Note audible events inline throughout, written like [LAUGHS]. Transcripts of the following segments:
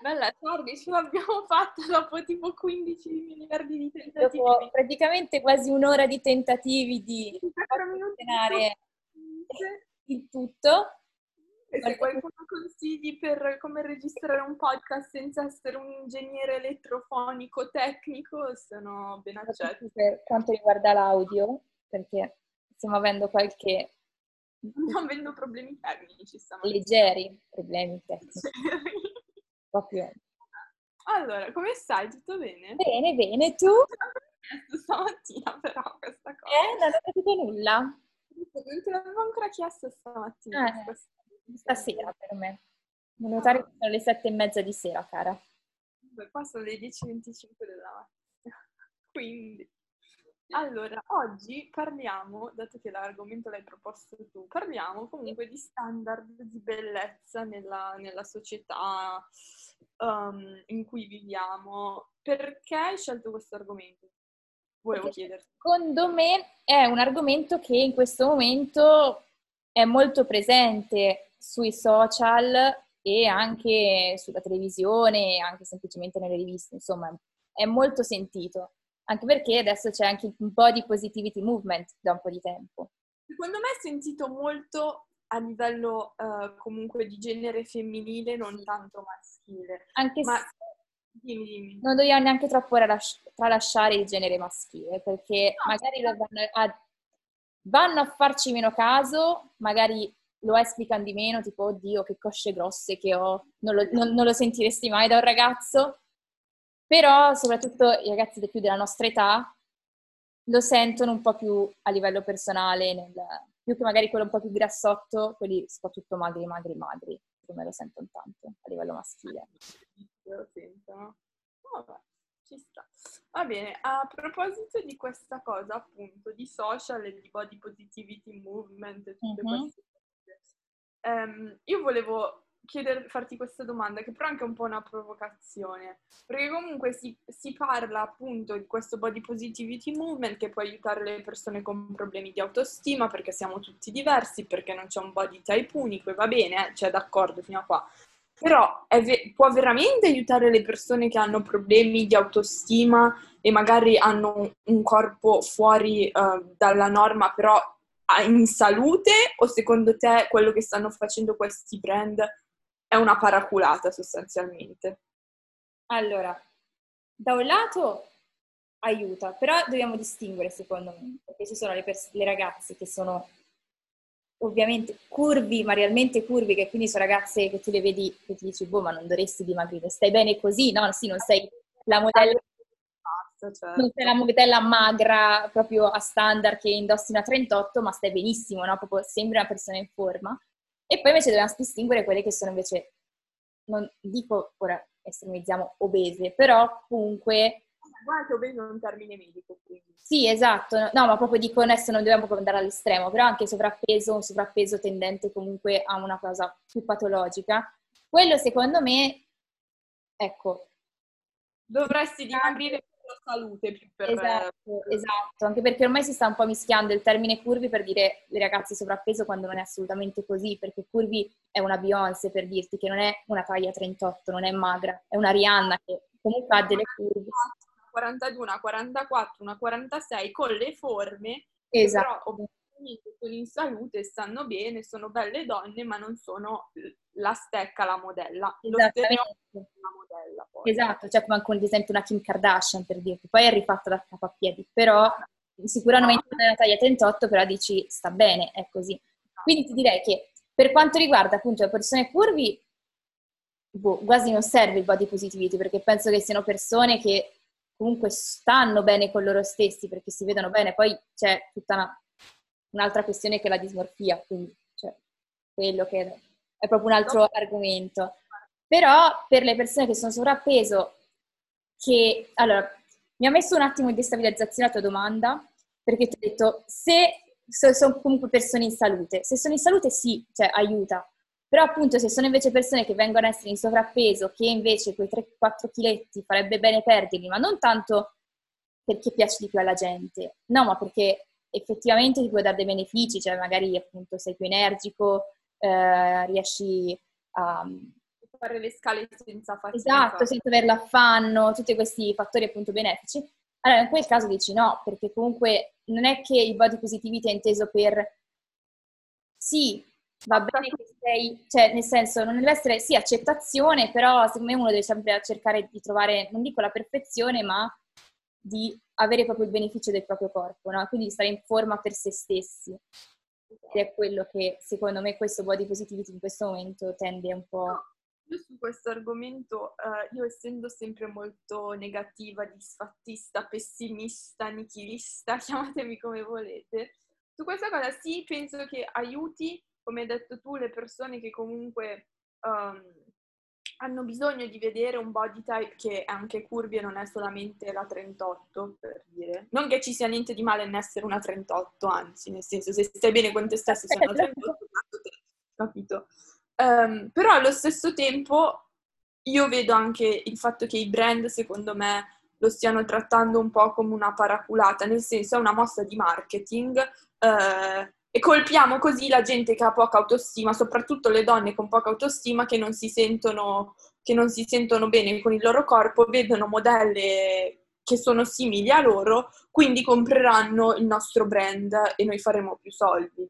Bella, Charlie, ce l'abbiamo [LAUGHS] fatta dopo tipo 15 miliardi di tentativi. Dopo praticamente quasi un'ora di tentativi di funzionare il tutto. E se qualcuno consigli per come registrare un podcast senza essere un ingegnere elettrofonico tecnico, sono ben accetti. Per quanto riguarda l'audio, perché stiamo avendo qualche... Non avendo problemi tecnici, stiamo Leggeri problemi tecnici. Proprio. Allora, come stai? Tutto bene? Bene, bene. Tu? Stamattina però questa cosa. Eh, non ho capito nulla. Non te l'avevo ancora chiesto stamattina. Eh, stasera per me. Non notare che sono le sette e mezza di sera, cara. Beh, qua sono le 10.25 della mattina. [LAUGHS] Quindi... Allora, oggi parliamo, dato che l'argomento l'hai proposto tu, parliamo comunque di standard di bellezza nella, nella società um, in cui viviamo. Perché hai scelto questo argomento? Volevo chiederti. Secondo me è un argomento che in questo momento è molto presente sui social e anche sulla televisione, anche semplicemente nelle riviste, insomma, è molto sentito anche perché adesso c'è anche un po' di positivity movement da un po' di tempo. Secondo me è sentito molto a livello uh, comunque di genere femminile, non tanto maschile. Anche Ma... se dimmi, dimmi. non dobbiamo neanche troppo tralasciare il genere maschile, perché no, magari lo vanno, a, vanno a farci meno caso, magari lo esplicano di meno, tipo, oddio, che cosce grosse che ho, non lo, non, non lo sentiresti mai da un ragazzo, però soprattutto i ragazzi più della nostra età lo sentono un po' più a livello personale, nel, più che magari quello un po' più grassotto, quelli soprattutto magri, magri, magri, come lo sentono tanto a livello maschile. Lo sentono. Vabbè, ci sta. Va bene, a proposito di questa cosa appunto, di social e di body positivity movement e tutte uh-huh. queste cose, um, io volevo chieder, farti questa domanda, che però è anche un po' una provocazione, perché comunque si, si, parla appunto di questo body positivity movement che può aiutare le persone con problemi di autostima, perché siamo tutti diversi, perché non c'è un body type unico, e va bene, eh, cioè d'accordo fino a qua. Però ve- può veramente aiutare le persone che hanno problemi di autostima e magari hanno un corpo fuori uh, dalla norma, però in salute? O secondo te quello che stanno facendo questi brand è una paraculata sostanzialmente. Allora, da un lato aiuta, però dobbiamo distinguere secondo me, perché ci sono le, pers- le ragazze che sono ovviamente curvi, ma realmente curvi, che quindi sono ragazze che tu le vedi e ti dici, boh, ma non dovresti dimagrire, stai bene così, no? Sì, non sei la modella, certo. non sei la modella magra proprio a standard che indossi una 38, ma stai benissimo, no? Proprio sembri una persona in forma. E poi invece dobbiamo distinguere quelle che sono invece, non dico ora estremizziamo obese, però comunque... Guarda obese è un termine medico, quindi. Sì, esatto. No, ma proprio dico adesso non dobbiamo andare all'estremo, però anche sovrappeso, un sovrappeso tendente comunque a una cosa più patologica. Quello secondo me, ecco... Dovresti dimagrire salute più per... Esatto, esatto, anche perché ormai si sta un po' mischiando il termine curvi per dire le ragazze sovrappeso quando non è assolutamente così, perché curvi è una Beyoncé per dirti che non è una taglia 38, non è magra, è una Rihanna che comunque ha delle curve. Una 42, una 44, una 46 con le forme, esatto. però sono in salute, stanno bene, sono belle donne, ma non sono la stecca, la modella. Lo la modella. Poi. Esatto, cioè come anche ad esempio una Kim Kardashian per dirti, poi è rifatta da capo a piedi, però sicuramente è una taglia 38, però dici sta bene, è così. Quindi ti direi che per quanto riguarda appunto le persone curvi, boh, quasi non serve il body positivity, perché penso che siano persone che comunque stanno bene con loro stessi, perché si vedono bene, poi c'è tutta una un'altra questione che è la dismorfia, quindi cioè, quello che è proprio un altro argomento. Però per le persone che sono sovrappeso, che allora mi ha messo un attimo in destabilizzazione la tua domanda, perché ti ho detto se sono comunque persone in salute, se sono in salute sì, cioè aiuta, però appunto se sono invece persone che vengono a essere in sovrappeso, che invece quei 3-4 chiletti farebbe bene perderli, ma non tanto perché piace di più alla gente, no, ma perché effettivamente ti può dare dei benefici, cioè magari appunto sei più energico, eh, riesci a, fare le scale senza fatica. Esatto, senza avere l'affanno, tutti questi fattori appunto benefici. Allora, in quel caso dici no, perché comunque non è che il body positivity è inteso per sì, va bene che sei, cioè nel senso non deve essere sì accettazione, però secondo me uno deve sempre cercare di trovare, non dico la perfezione, ma di avere proprio il beneficio del proprio corpo, no? Quindi di stare in forma per se stessi. Ed è quello che secondo me questo body positivity in questo momento tende un po'. Io su questo argomento, uh, io essendo sempre molto negativa, disfattista, pessimista, nichilista, [LAUGHS] chiamatemi come volete, su questa cosa sì, penso che aiuti, come hai detto tu, le persone che comunque um, hanno bisogno di vedere un body type che è anche curvi e non è solamente la 38, per dire. Non che ci sia niente di male nell'essere una 38, anzi, nel senso, se stai bene con te stesso sei una [LAUGHS] 38, capito? Um, però allo stesso tempo io vedo anche il fatto che i brand, secondo me, lo stiano trattando un po' come una paraculata, nel senso è una mossa di marketing eh, e colpiamo così la gente che ha poca autostima, soprattutto le donne con poca autostima che non si sentono, non si sentono bene con il loro corpo, vedono modelle che sono simili a loro, quindi compreranno il nostro brand e noi faremo più soldi.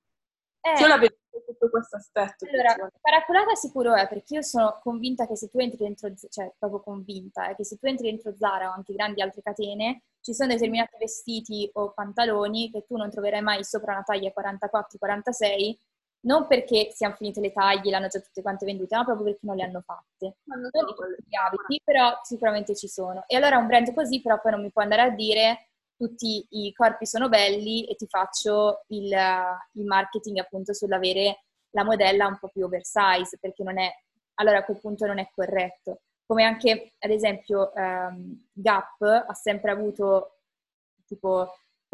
Eh. Io la vedo sotto questo aspetto. Allora, paraculata sicuro è, perché io sono convinta che se tu entri dentro, cioè proprio convinta, è che se tu entri dentro Zara o anche grandi altre catene, ci sono determinati vestiti o pantaloni che tu non troverai mai sopra una taglia 44-46, non perché siano finite le taglie, l'hanno già tutte quante vendute, ma proprio perché non le hanno fatte. Non dico gli abiti, però sicuramente ci sono. E allora un brand così però poi non mi può andare a dire tutti i corpi sono belli e ti faccio il, il marketing appunto sull'avere la modella un po' più oversize, perché non è, allora a quel punto non è corretto. Come anche, ad esempio, um, Gap ha sempre avuto tipo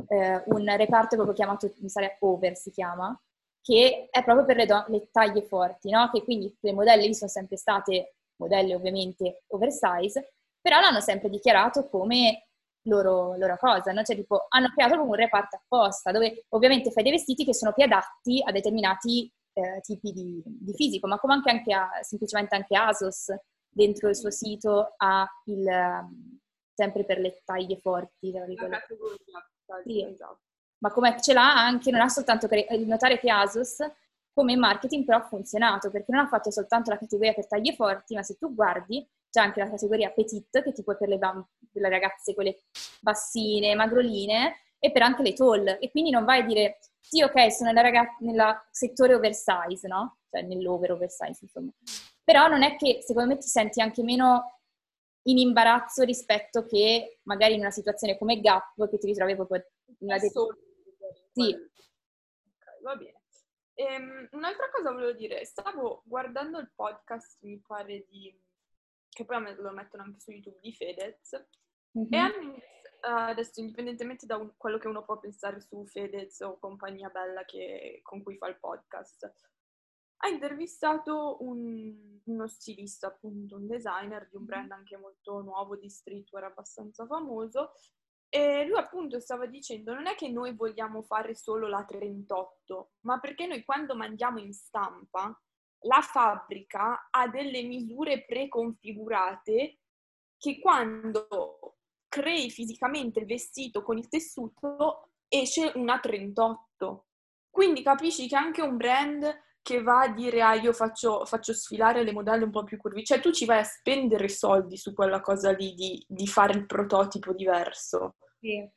eh, un reparto proprio chiamato, mi sa, Over si chiama, che è proprio per le, do- le taglie forti, no? Che quindi le modelle lì sono sempre state modelle ovviamente oversize, però l'hanno sempre dichiarato come loro, loro cosa, no? Cioè, tipo, hanno creato un reparto apposta, dove ovviamente fai dei vestiti che sono più adatti a determinati eh, tipi di, di, fisico, ma come anche, anche a, semplicemente anche ASOS dentro il suo sito ha il, um, sempre per le taglie forti, tra virgolette. Sì. Esatto. Ma come ce l'ha anche, non ha soltanto che notare che ASOS come marketing però ha funzionato, perché non ha fatto soltanto la categoria per taglie forti, ma se tu guardi c'è anche la categoria petite, che tipo è per le, bam- per le ragazze, quelle bassine, magroline, e per anche le tall. E quindi non vai a dire, sì, ok, sono nella, ragaz- nella settore oversize, no? Cioè nell'over oversize, insomma. Però non è che, secondo me, ti senti anche meno in imbarazzo rispetto che magari in una situazione come Gap, che ti ritrovi proprio in una... Det- sì. Ok, va bene. Ehm, un'altra cosa volevo dire, stavo guardando il podcast, mi pare di che poi lo mettono anche su YouTube di Fedez, mm-hmm. e hanno, adesso indipendentemente da un, quello che uno può pensare su Fedez o compagnia bella che, con cui fa il podcast, ha intervistato un, uno stilista, appunto un designer di un brand anche molto nuovo di streetwear abbastanza famoso. E lui appunto stava dicendo non è che noi vogliamo fare solo la 38, ma perché noi quando mandiamo in stampa la fabbrica ha delle misure preconfigurate che quando crei fisicamente il vestito con il tessuto esce una 38. Quindi capisci che anche un brand che va a dire ah io faccio, faccio sfilare le modelle un po' più curvi, cioè tu ci vai a spendere soldi su quella cosa lì di, di fare il prototipo diverso. Sì.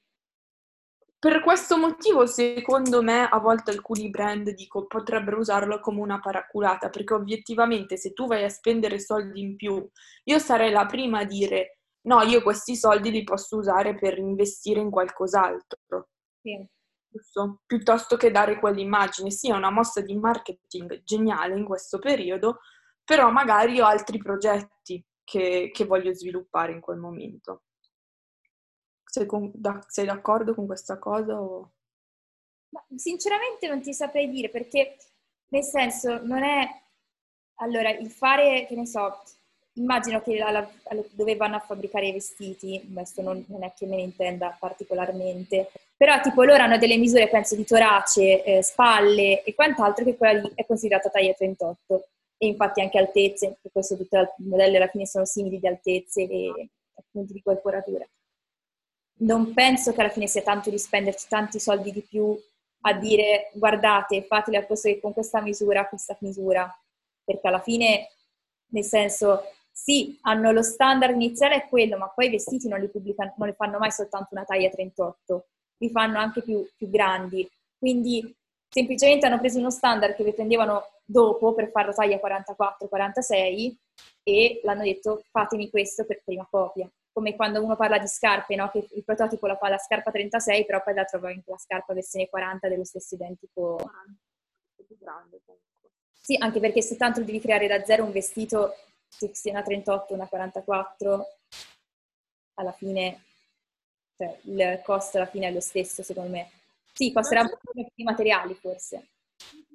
Per questo motivo, secondo me, a volte alcuni brand dico, potrebbero usarlo come una paraculata, perché obiettivamente se tu vai a spendere soldi in più, io sarei la prima a dire no, io questi soldi li posso usare per investire in qualcos'altro. Sì. Giusto? Piuttosto che dare quell'immagine. Sì, è una mossa di marketing geniale in questo periodo, però magari ho altri progetti che, che voglio sviluppare in quel momento. Sei, con, da, sei d'accordo con questa cosa? O... Ma, sinceramente non ti saprei dire perché, nel senso, non è... Allora, il fare, che ne so, immagino che alla, alla, dove vanno a fabbricare i vestiti, adesso non, non, è che me ne intenda particolarmente, però tipo loro hanno delle misure, penso, di torace, eh, spalle e quant'altro che quella lì è considerata taglia 38. e infatti anche altezze, per questo tutti i modelli alla fine sono simili di altezze e appunto di corporatura. Non penso che alla fine sia tanto di spenderci tanti soldi di più a dire guardate, fatele al posto che con questa misura, questa misura, perché alla fine, nel senso, sì, hanno lo standard iniziale è quello, ma poi i vestiti non li, pubblicano, non li fanno mai soltanto una taglia 38, li fanno anche più, più grandi. Quindi semplicemente hanno preso uno standard che prendevano dopo per fare la taglia 44-46 e l'hanno detto fatemi questo per prima copia. Come quando uno parla di scarpe, no? che il prototipo la fa la scarpa 36, però poi la trova anche la scarpa versione 40 dello stesso identico. È più grande comunque. Sì, anche perché se tanto devi creare da zero un vestito che sia una 38, una 44, alla fine cioè, il costo alla fine è lo stesso secondo me. Sì, costerà un po' più di materiali forse.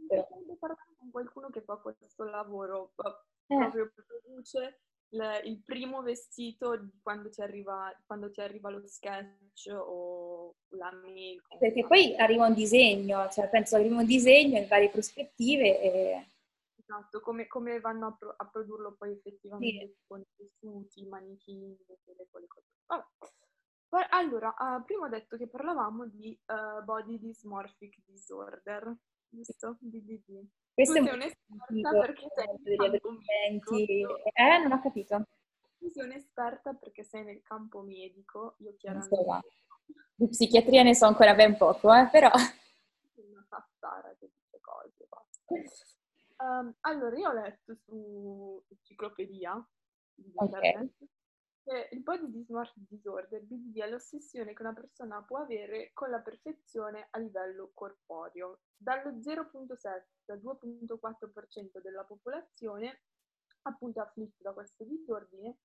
Però. con qualcuno che fa questo lavoro, eh. proprio produce il, il, primo vestito quando ti, arriva, quando ti arriva lo sketch o la mail. Perché poi arriva un disegno, cioè penso arriva un disegno in varie prospettive e... Esatto, come, come vanno a, pro, a, produrlo poi effettivamente sì. con i tessuti, i manichini, quelle cose. Vabbè. Allora, uh, prima ho detto che parlavamo di uh, Body Dysmorphic Disorder, giusto? BDD. Questo tu sei un'esperta perché sei degli argomenti. Eh, non ho capito. Tu sei un'esperta perché sei nel campo medico, io chiaramente... Insomma, di psichiatria ne so ancora ben poco, eh, però... Una cazzara che dice cose. Um, allora, io ho letto su Enciclopedia di okay il body dysmorphic disorder, BDD, è l'ossessione che una persona può avere con la perfezione a livello corporeo. Dallo 0.7 al 2.4% della popolazione appunto è afflitta da questo disordine.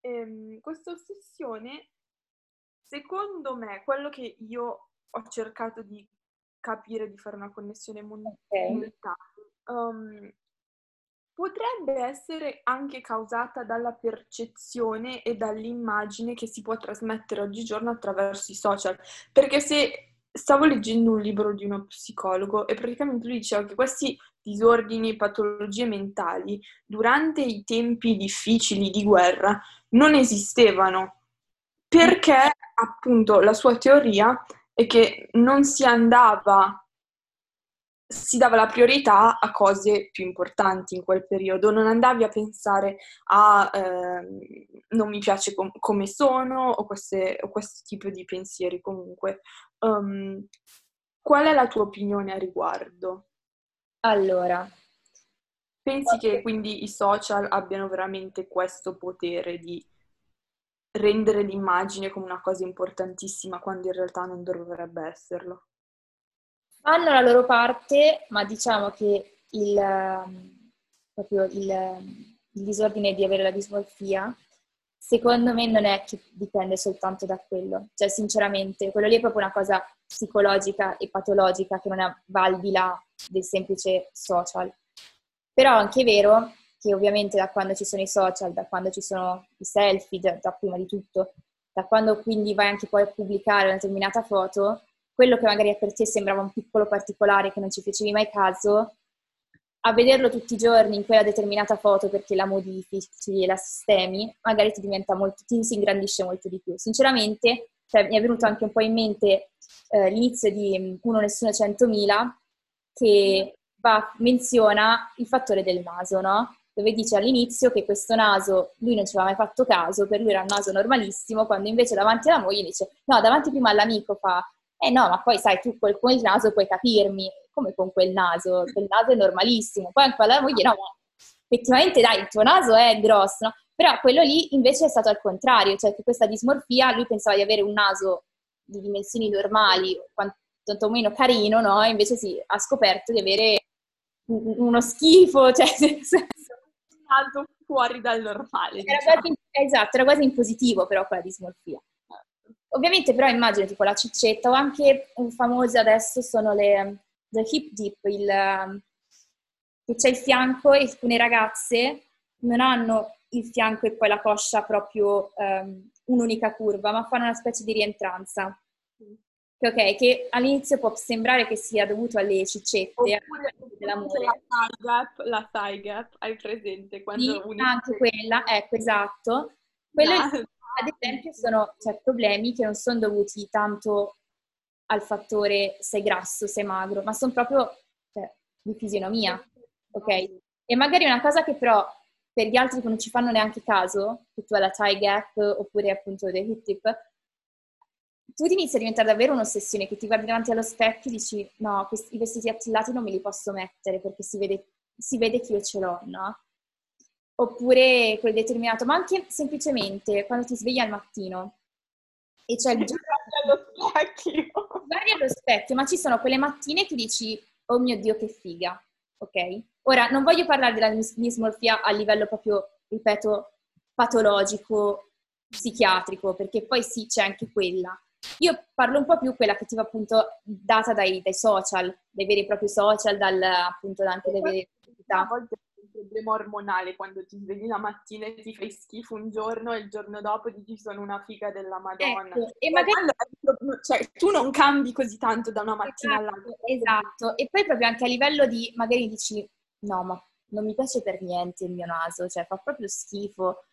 Ehm, questa ossessione, secondo me, quello che io ho cercato di capire, di fare una connessione mentale, um, potrebbe essere anche causata dalla percezione e dall'immagine che si può trasmettere oggigiorno attraverso i social. Perché se stavo leggendo un libro di uno psicologo e praticamente lui diceva che questi disordini e patologie mentali durante i tempi difficili di guerra non esistevano perché appunto la sua teoria è che non si andava si dava la priorità a cose più importanti in quel periodo, non andavi a pensare a eh, non mi piace com- come sono o, queste, o, questo tipo di pensieri comunque. Um, qual è la tua opinione a riguardo? Allora, pensi che quindi i social abbiano veramente questo potere di rendere l'immagine come una cosa importantissima quando in realtà non dovrebbe esserlo? Fanno la loro parte, ma diciamo che il, ehm, proprio il, il disordine di avere la dismorfia, secondo me non è che dipende soltanto da quello. Cioè, sinceramente, quello lì è proprio una cosa psicologica e patologica che non va al di là del semplice social. Però è anche vero che ovviamente da quando ci sono i social, da quando ci sono i selfie, da, da prima di tutto, da quando quindi vai anche poi a pubblicare una determinata foto, quello che magari per te sembrava un piccolo particolare che non ci facevi mai caso, a vederlo tutti i giorni in quella determinata foto perché la modifichi e la sistemi, magari ti diventa molto, ti si ingrandisce molto di più. Sinceramente, cioè, mi è venuto anche un po' in mente eh, l'inizio di Uno Nessuno 100.000 che va, menziona il fattore del naso, no? Dove dice all'inizio che questo naso lui non ci aveva mai fatto caso, per lui era un naso normalissimo, quando invece davanti alla moglie dice no, davanti prima all'amico fa eh no, ma poi sai, tu con quel naso puoi capirmi, come con quel naso, quel naso è normalissimo. Poi anche alla moglie, no, ma effettivamente dai, il tuo naso è grosso, no? Però quello lì invece è stato al contrario, cioè che questa dismorfia, lui pensava di avere un naso di dimensioni normali, quantomeno carino, no? Invece sì, ha scoperto di avere uno schifo, [LAUGHS] cioè nel senso... Un naso fuori dal normale. Era diciamo. quasi, esatto, era quasi in positivo però quella dismorfia. Ovviamente però immagino tipo la ciccetta o anche famose adesso sono le, le hip dip, il, che c'è il fianco e alcune ragazze non hanno il fianco e poi la coscia proprio um, un'unica curva, ma fanno una specie di rientranza. Che, ok, che all'inizio può sembrare che sia dovuto alle ciccette. Oppure, dell'amore. La thigh gap, la thigh gap, hai presente? Quando sì, anche quella, ecco, esatto. Quello, no. Ad esempio, sono cioè, problemi che non sono dovuti tanto al fattore sei grasso, sei magro, ma sono proprio cioè, di fisionomia, ok? E magari una cosa che però per gli altri che non ci fanno neanche caso, che tu hai la tie gap oppure appunto dei hip tip, tu ti inizi a diventare davvero un'ossessione, che ti guardi davanti allo specchio e dici no, questi, i vestiti attillati non me li posso mettere perché si vede, si vede che io ce l'ho, no? Oppure quel determinato, ma anche semplicemente quando ti svegli al mattino e c'è il giorno allo [LAUGHS] specchio. Guardi allo specchio, ma ci sono quelle mattine che dici oh mio Dio che figa, ok? Ora, non voglio parlare della dismorfia a livello proprio, ripeto, patologico, psichiatrico, perché poi sì, c'è anche quella. Io parlo un po' più quella che ti va appunto data dai, dai social, dai veri e propri social, dal, appunto anche dai veri è un problema ormonale quando ti svegli la mattina e ti fai schifo un giorno e il giorno dopo dici sono una figa della Madonna. Ecco, e magari... Cioè, tu non cambi così tanto da una mattina esatto, all'altra. Esatto, e poi proprio anche a livello di, magari dici, no, ma non mi piace per niente il mio naso, cioè fa proprio schifo.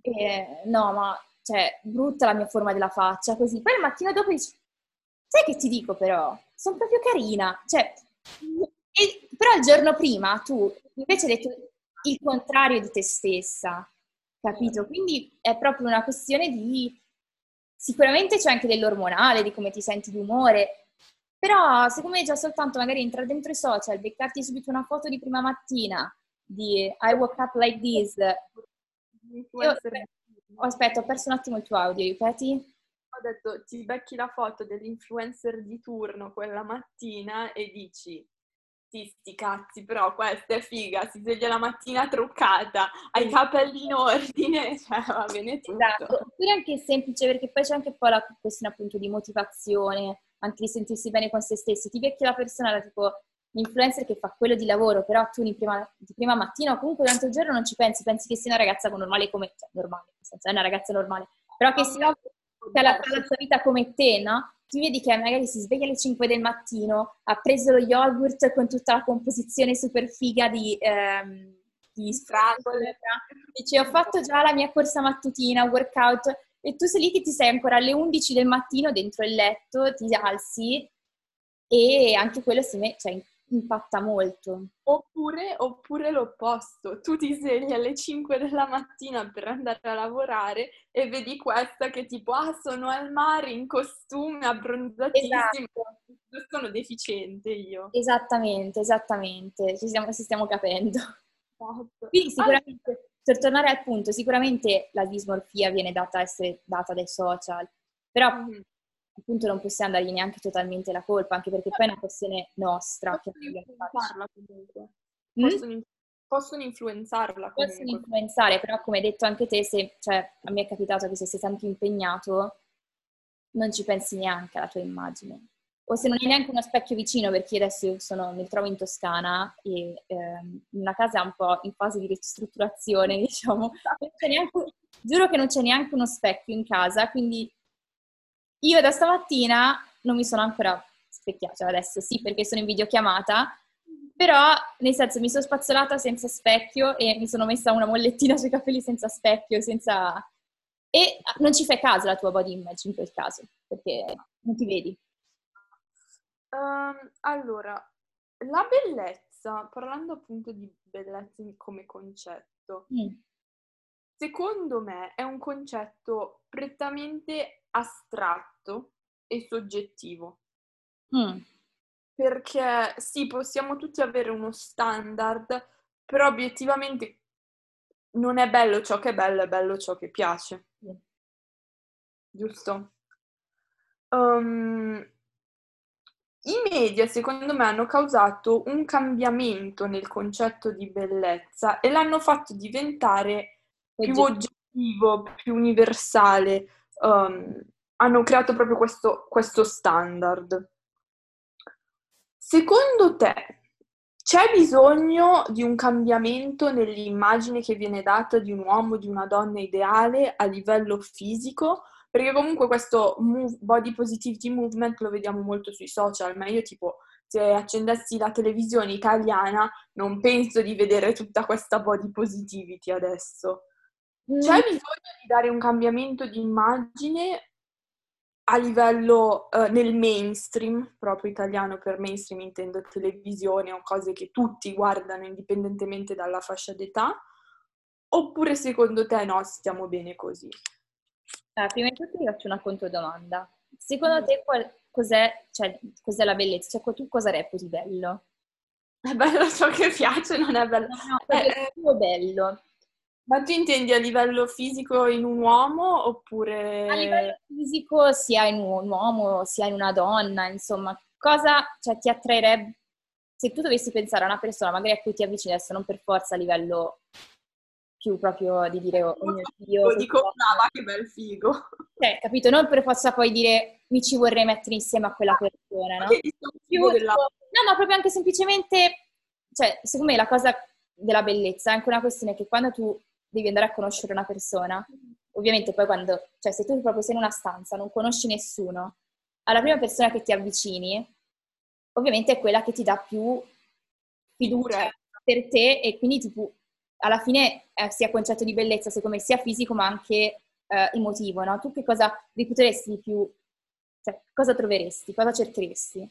E, no, ma cioè, brutta la mia forma della faccia, così. Poi la mattina dopo dici, sai che ti dico però? Sono proprio carina. Cioè, e, però il giorno prima tu invece hai detto il contrario di te stessa, capito? Quindi è proprio una questione di... Sicuramente c'è anche dell'ormonale, di come ti senti di umore, però secondo me già soltanto magari entrare dentro i social, beccarti subito una foto di prima mattina, di I woke up like this. Io, aspetta, ho perso un attimo il tuo audio, ripeti? Ho detto, ti becchi la foto dell'influencer di turno quella mattina e dici, sì, sti cazzi, però questa è figa, si sveglia la mattina truccata, ha i capelli in ordine, [LAUGHS] cioè va bene tutto. Esatto, oppure anche semplice, perché poi c'è anche un po' la questione appunto di motivazione, anche di sentirsi bene con se stessi. Ti becchi la persona, tipo l'influencer che fa quello di lavoro, però tu di prima, di prima mattina o comunque durante il giorno non ci pensi, pensi che sia una ragazza normale come, cioè normale, nel senso è una ragazza normale, però che sia la, la sua vita come te, no? Tu vedi che magari si sveglia alle 5 del mattino, ha preso lo yogurt con tutta la composizione super figa di, ehm, di Scrabble, dice ho fatto già la mia corsa mattutina, workout, e tu sei lì che ti sei ancora alle 11 del mattino dentro il letto, ti alzi e anche quello si mette, cioè, impatta molto. Oppure, oppure, l'opposto, tu ti svegli alle 5 della mattina per andare a lavorare e vedi questa che tipo, ah sono al mare in costume, abbronzatissima, esatto. sono deficiente io. Esattamente, esattamente, ci stiamo, ci stiamo capendo. Esatto. Quindi sicuramente, allora. per tornare al punto, sicuramente la dismorfia viene data essere data dai social, però mm-hmm appunto non possiamo dargli neanche totalmente la colpa, anche perché poi è una questione nostra. Possono influenzarla comunque. Mm? Possono, possono, influenzarla comunque. Possono influenzare, però come hai detto anche te, se, cioè, a me è capitato che se sei tanto impegnato non ci pensi neanche alla tua immagine. O se non hai neanche uno specchio vicino, perché io adesso sono, mi trovo in Toscana e ehm, una casa un po' in fase di ristrutturazione, [LAUGHS] diciamo. Neanche, giuro che non c'è neanche uno specchio in casa, quindi io da stamattina non mi sono ancora specchiata, cioè adesso sì perché sono in videochiamata, però nel senso mi sono spazzolata senza specchio e mi sono messa una mollettina [LAUGHS] sui capelli senza specchio, senza... E non ci fai caso la tua body image in quel caso, perché non ti vedi. Um, allora, la bellezza, parlando appunto di bellezza come concetto, mm. Secondo me è un concetto prettamente astratto e soggettivo. Mm. Perché sì, possiamo tutti avere uno standard, però obiettivamente non è bello ciò che è bello, è bello ciò che piace. Mm. Giusto? Um, I media, secondo me, hanno causato un cambiamento nel concetto di bellezza e l'hanno fatto diventare più oggettivo, più universale um, hanno creato proprio questo, questo standard. Secondo te c'è bisogno di un cambiamento nell'immagine che viene data di un uomo, di una donna ideale a livello fisico? Perché comunque questo move, body positivity movement lo vediamo molto sui social, ma io tipo se accendessi la televisione italiana non penso di vedere tutta questa body positivity adesso. Mm. C'è bisogno di dare un cambiamento di immagine a livello uh, nel mainstream, proprio italiano per mainstream intendo televisione o cose che tutti guardano indipendentemente dalla fascia d'età, oppure secondo te no, stiamo bene così? Ah, prima di tutto ti faccio una controdomanda. Secondo te qual- cos'è, cioè, cos'è la bellezza? Cioè, tu cosa reputi bello? È bello ciò che piace, non è bello. No, no, è eh, bello. Ma tu intendi a livello fisico in un uomo oppure... A livello fisico sia in un uomo sia in una donna, insomma, cosa cioè, ti attrarrebbe? Se tu dovessi pensare a una persona magari a cui ti avvicini adesso, non per forza a livello più proprio di dire oh mio Dio. Dico, brava, che bel figo. Cioè, capito? Non per forza poi dire mi ci vorrei mettere insieme a quella persona, no? Più, della... No, ma proprio anche semplicemente, cioè, secondo me la cosa della bellezza è anche una questione che quando tu devi andare a conoscere una persona, ovviamente poi quando, cioè se tu proprio sei in una stanza, non conosci nessuno, alla prima persona che ti avvicini, ovviamente è quella che ti dà più fiducia per te e quindi tipo alla fine eh, sia concetto di bellezza, secondo me, sia fisico ma anche eh, emotivo, no? Tu che cosa riputeresti di più? Cioè, cosa troveresti? Cosa cercheresti?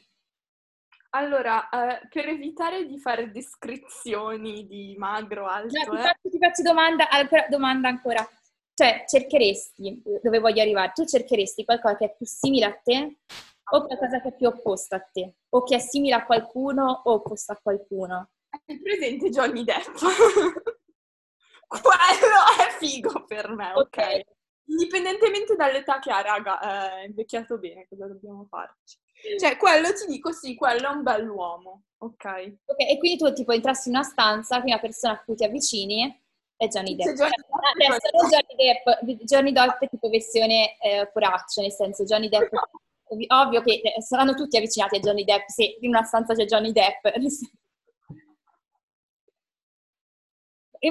Allora, eh, per evitare di fare descrizioni di magro, alto... No, ti, eh. faccio, ti faccio domanda, domanda ancora. Cioè, cercheresti, dove voglio arrivare, tu cercheresti qualcosa che è più simile a te o qualcosa che è più opposto a te? O che è simile a qualcuno o opposto a qualcuno? È presente Johnny Depp. [LAUGHS] Quello è figo per me, ok? okay. Indipendentemente dall'età che ha, raga, è invecchiato bene, cosa dobbiamo farci? Cioè, quello ti dico sì, quello è un bell'uomo, ok? Ok, e quindi tu tipo entrassi in una stanza, prima persona a cui ti avvicini è Johnny Depp. Johnny cioè, Depp, Johnny Depp, Johnny Depp è tipo versione eh, poraccio, nel senso Johnny Depp... Ovvio che eh, saranno tutti avvicinati a Johnny Depp se in una stanza c'è Johnny Depp. [LAUGHS]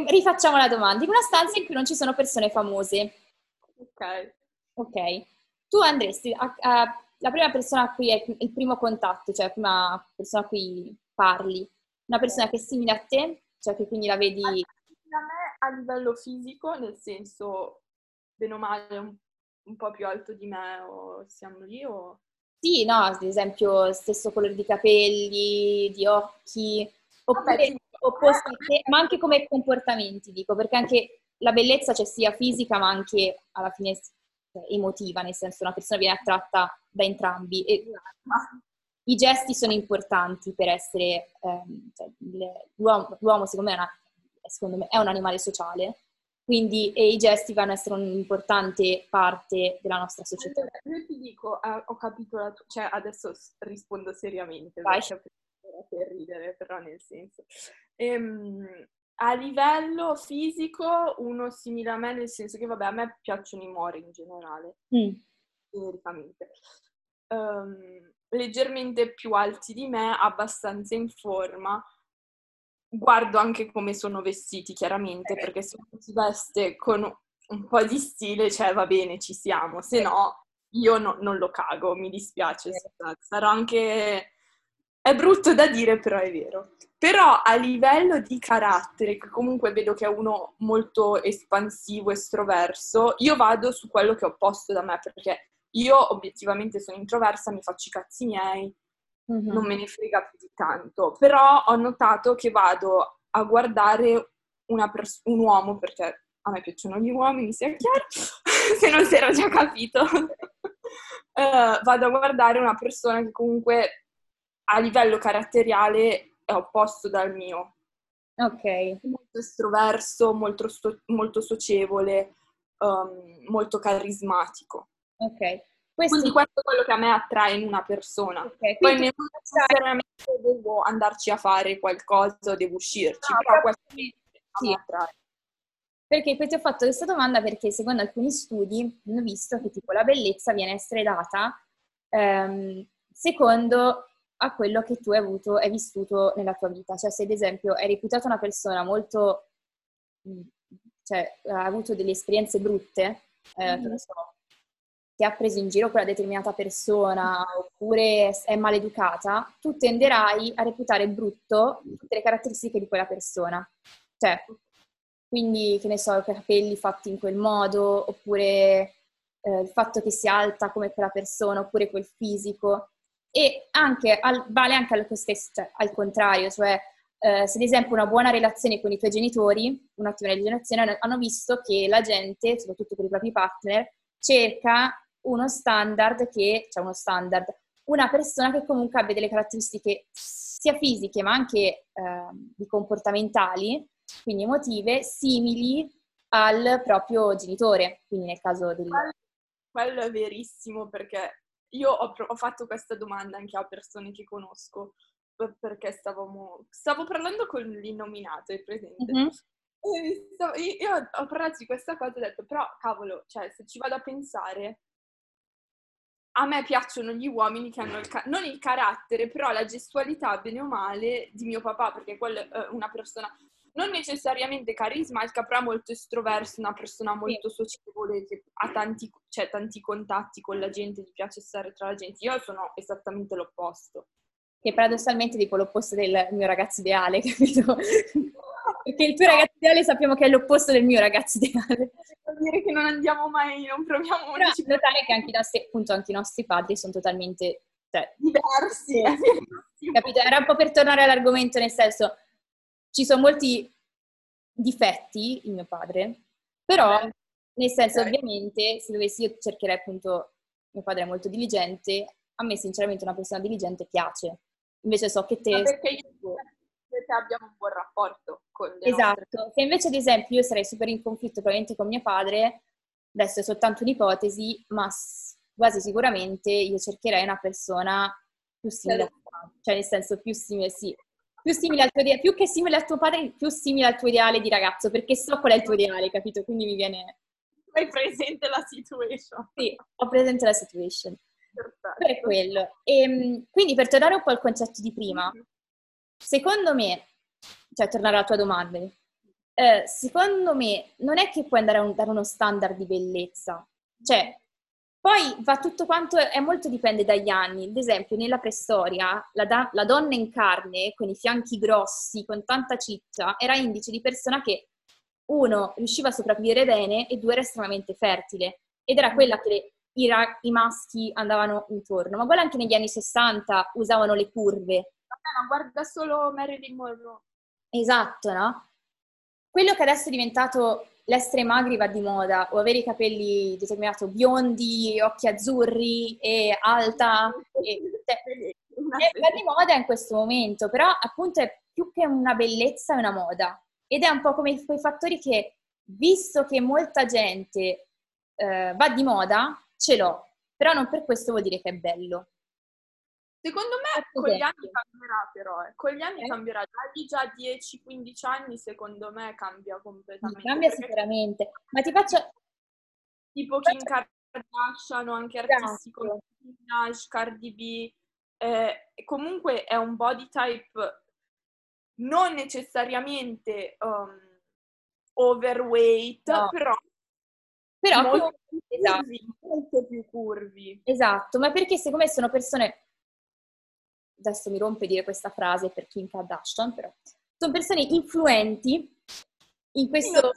rifacciamo la domanda. In una stanza in cui non ci sono persone famose. Ok. Ok. Tu andresti a, a, la prima persona a cui hai il primo contatto, cioè la prima persona a cui parli, una persona che è simile a te, cioè che quindi la vedi... A me a livello fisico, nel senso, bene o male, un, un po' più alto di me o siamo lì o... Sì, no, ad esempio stesso colore di capelli, di occhi, oppure... Vabbè, opposti a te, ma anche come comportamenti, dico, perché anche la bellezza c'è sia fisica ma anche alla fine cioè, emotiva, nel senso una persona viene attratta da entrambi. E, I gesti sono importanti per essere, ehm, cioè, l'uomo, l'uomo, secondo me, è, una, secondo me è un animale sociale, quindi i gesti vanno a essere un'importante parte della nostra società. Allora, io ti dico, eh, ho capito, la tua, cioè adesso rispondo seriamente, Vai. per ridere, però nel senso. Ehm, a livello fisico, uno simile a me, nel senso che, vabbè, a me piacciono i mori in generale, mm. genericamente. Um, leggermente più alti di me, abbastanza in forma. Guardo anche come sono vestiti, chiaramente, perché se uno si veste con un po' di stile, cioè va bene, ci siamo, se no io no, non lo cago, mi dispiace. Sarò anche... È brutto da dire, però è vero. Però a livello di carattere, che comunque vedo che è uno molto espansivo, estroverso, io vado su quello che ho posto da me, perché io obiettivamente sono introversa, mi faccio i cazzi miei, mm-hmm. non me ne frega più di tanto. Però ho notato che vado a guardare pers- un uomo, perché a me piacciono gli uomini, sia chiaro, [LAUGHS] se non si era già capito. uh, [LAUGHS] vado a guardare una persona che comunque a livello caratteriale è opposto dal mio. Ok. Molto estroverso, molto, molto socievole, um, molto carismatico. Ok. Questo... Quindi questo è quello che a me attrae in una persona. Okay, Poi non necessariamente devo andarci a fare qualcosa o devo uscirci, no, però questo mi sì. attrae. Perché poi ti ho fatto questa domanda perché secondo alcuni studi hanno visto che tipo la bellezza viene essere data ehm, secondo a quello che tu hai avuto e vissuto nella tua vita. Cioè, se ad esempio hai reputato una persona molto, cioè, ha avuto delle esperienze brutte, eh, mm. so, che ha preso in giro quella determinata persona oppure è maleducata, tu tenderai a reputare brutto tutte le caratteristiche di quella persona. Cioè, quindi, che ne so, i capelli fatti in quel modo, oppure eh, il fatto che sia alta come quella persona, oppure quel fisico. E anche al, vale anche al, cioè, al contrario, cioè eh, se ad esempio una buona relazione con i tuoi genitori, un'ottima relazione, hanno visto che la gente, soprattutto con i propri partner, cerca uno standard che, cioè uno standard, una persona che comunque abbia delle caratteristiche sia fisiche ma anche eh, di comportamentali, quindi emotive, simili al proprio genitore, quindi nel caso del... Quello è verissimo perché io ho, ho, fatto questa domanda anche a persone che conosco perché stavamo, stavo parlando con l'innominato, è presente? Mm-hmm. io ho parlato di questa cosa e ho detto, però cavolo, cioè se ci vado a pensare, a me piacciono gli uomini che hanno il ca- non il carattere, però la gestualità, bene o male, di mio papà, perché quello è una persona non necessariamente carismatica, però molto estroverso, una persona molto socievole, che ha tanti, cioè, tanti contatti con la gente, gli piace stare tra la gente. Io sono esattamente l'opposto. Che paradossalmente è tipo l'opposto del mio ragazzo ideale, [LAUGHS] capito? [LAUGHS] Perché il tuo ragazzo ideale sappiamo che è l'opposto del mio ragazzo ideale. [LAUGHS] Vuol dire che non andiamo mai, non proviamo mai. Però notare che anche i, nostri, appunto, anche i nostri padri sono totalmente cioè, diversi. Capito? Era un po' per tornare all'argomento, nel senso, ci sono molti difetti in mio padre, però nel senso okay. ovviamente se dovessi io cercherei appunto, mio padre è molto diligente, a me sinceramente una persona diligente piace, invece so che te... Ma perché io te abbiamo un buon rapporto con le Esatto, nostre... se invece ad esempio io sarei super in conflitto probabilmente con mio padre, adesso è soltanto un'ipotesi, ma quasi sicuramente io cercherei una persona più simile a te, cioè nel senso più simile, sì, più simile al tuo ideale, più che simile a tuo padre, più simile al tuo ideale di ragazzo, perché so qual è il tuo ideale, capito? Quindi mi viene... Hai presente la situation? Sì, ho presente la situation. Perfetto. Per quello. E, ehm, quindi per tornare un po' al concetto di prima, mm-hmm. secondo me, cioè tornare alla tua domanda, eh, secondo me non è che puoi andare a un, dare uno standard di bellezza. Cioè, poi va tutto quanto, è molto dipende dagli anni. Ad esempio, nella preistoria, la, da, la, donna in carne, con i fianchi grossi, con tanta ciccia, era indice di persona che, uno, riusciva a sopravvivere bene e due, era estremamente fertile. Ed era quella che i, i maschi andavano intorno. Ma guarda anche negli anni 60 usavano le curve. ma guarda solo Marilyn Monroe. Esatto, no? Quello che adesso è diventato l'essere magri va di moda, o avere i capelli determinato biondi, occhi azzurri e alta, e, cioè, va di moda in questo momento, però appunto è più che una bellezza, è una moda. Ed è un po' come quei fattori che, visto che molta gente eh, va di moda, ce l'ho, però non per questo vuol dire che è bello. Secondo me con gli anni cambierà però, eh. con gli anni eh? cambierà, già 10-15 anni secondo me cambia completamente. Cambia sicuramente, ma ti faccio... Tipo Kim faccio... Kardashian o anche artisti esatto. come Minaj, Cardi B, eh, comunque è un body type non necessariamente um, overweight, no. però però molto, esatto. curvi, molto più curvi. Esatto, ma perché secondo me sono persone adesso mi rompe dire questa frase per Kim Kardashian, però sono persone influenti in questo...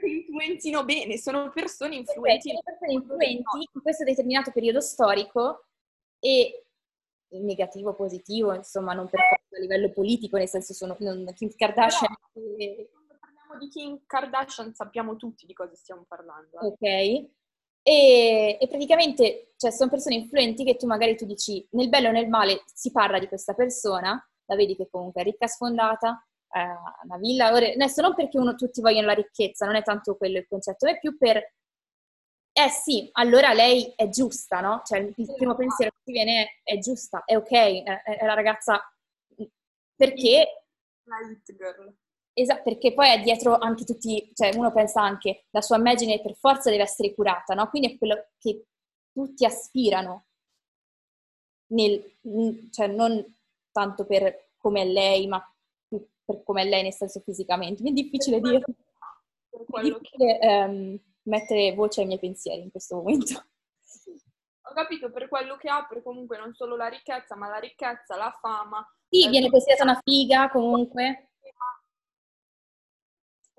Influenzino bene, sono persone influenti. Sono persone influenti in questo determinato periodo storico e negativo, positivo, insomma, non per forza a livello politico, nel senso sono non, Kim Kardashian. Però, quando parliamo di Kim Kardashian sappiamo tutti di cosa stiamo parlando. Eh. Ok. E, e, praticamente cioè, sono persone influenti che tu magari tu dici nel bello o nel male si parla di questa persona, la vedi che comunque è ricca sfondata, eh, una villa, ora, adesso non perché uno, tutti vogliono la ricchezza, non è tanto quello il concetto, è più per eh sì, allora lei è giusta, no? Cioè il primo pensiero che ti viene è, è giusta, è ok, è, è la ragazza perché... La hit girl. Esatto, perché poi è dietro anche tutti, cioè uno pensa anche, la sua immagine per forza deve essere curata, no? Quindi è quello che tutti aspirano, nel, cioè non tanto per come è lei, ma per come è lei nel senso fisicamente. Mi è difficile dire, è difficile, um, mettere voce ai miei pensieri in questo momento. Ho capito per quello che ha, per comunque non solo la ricchezza, ma la ricchezza, la fama. Sì, eh, viene considerata una figa comunque.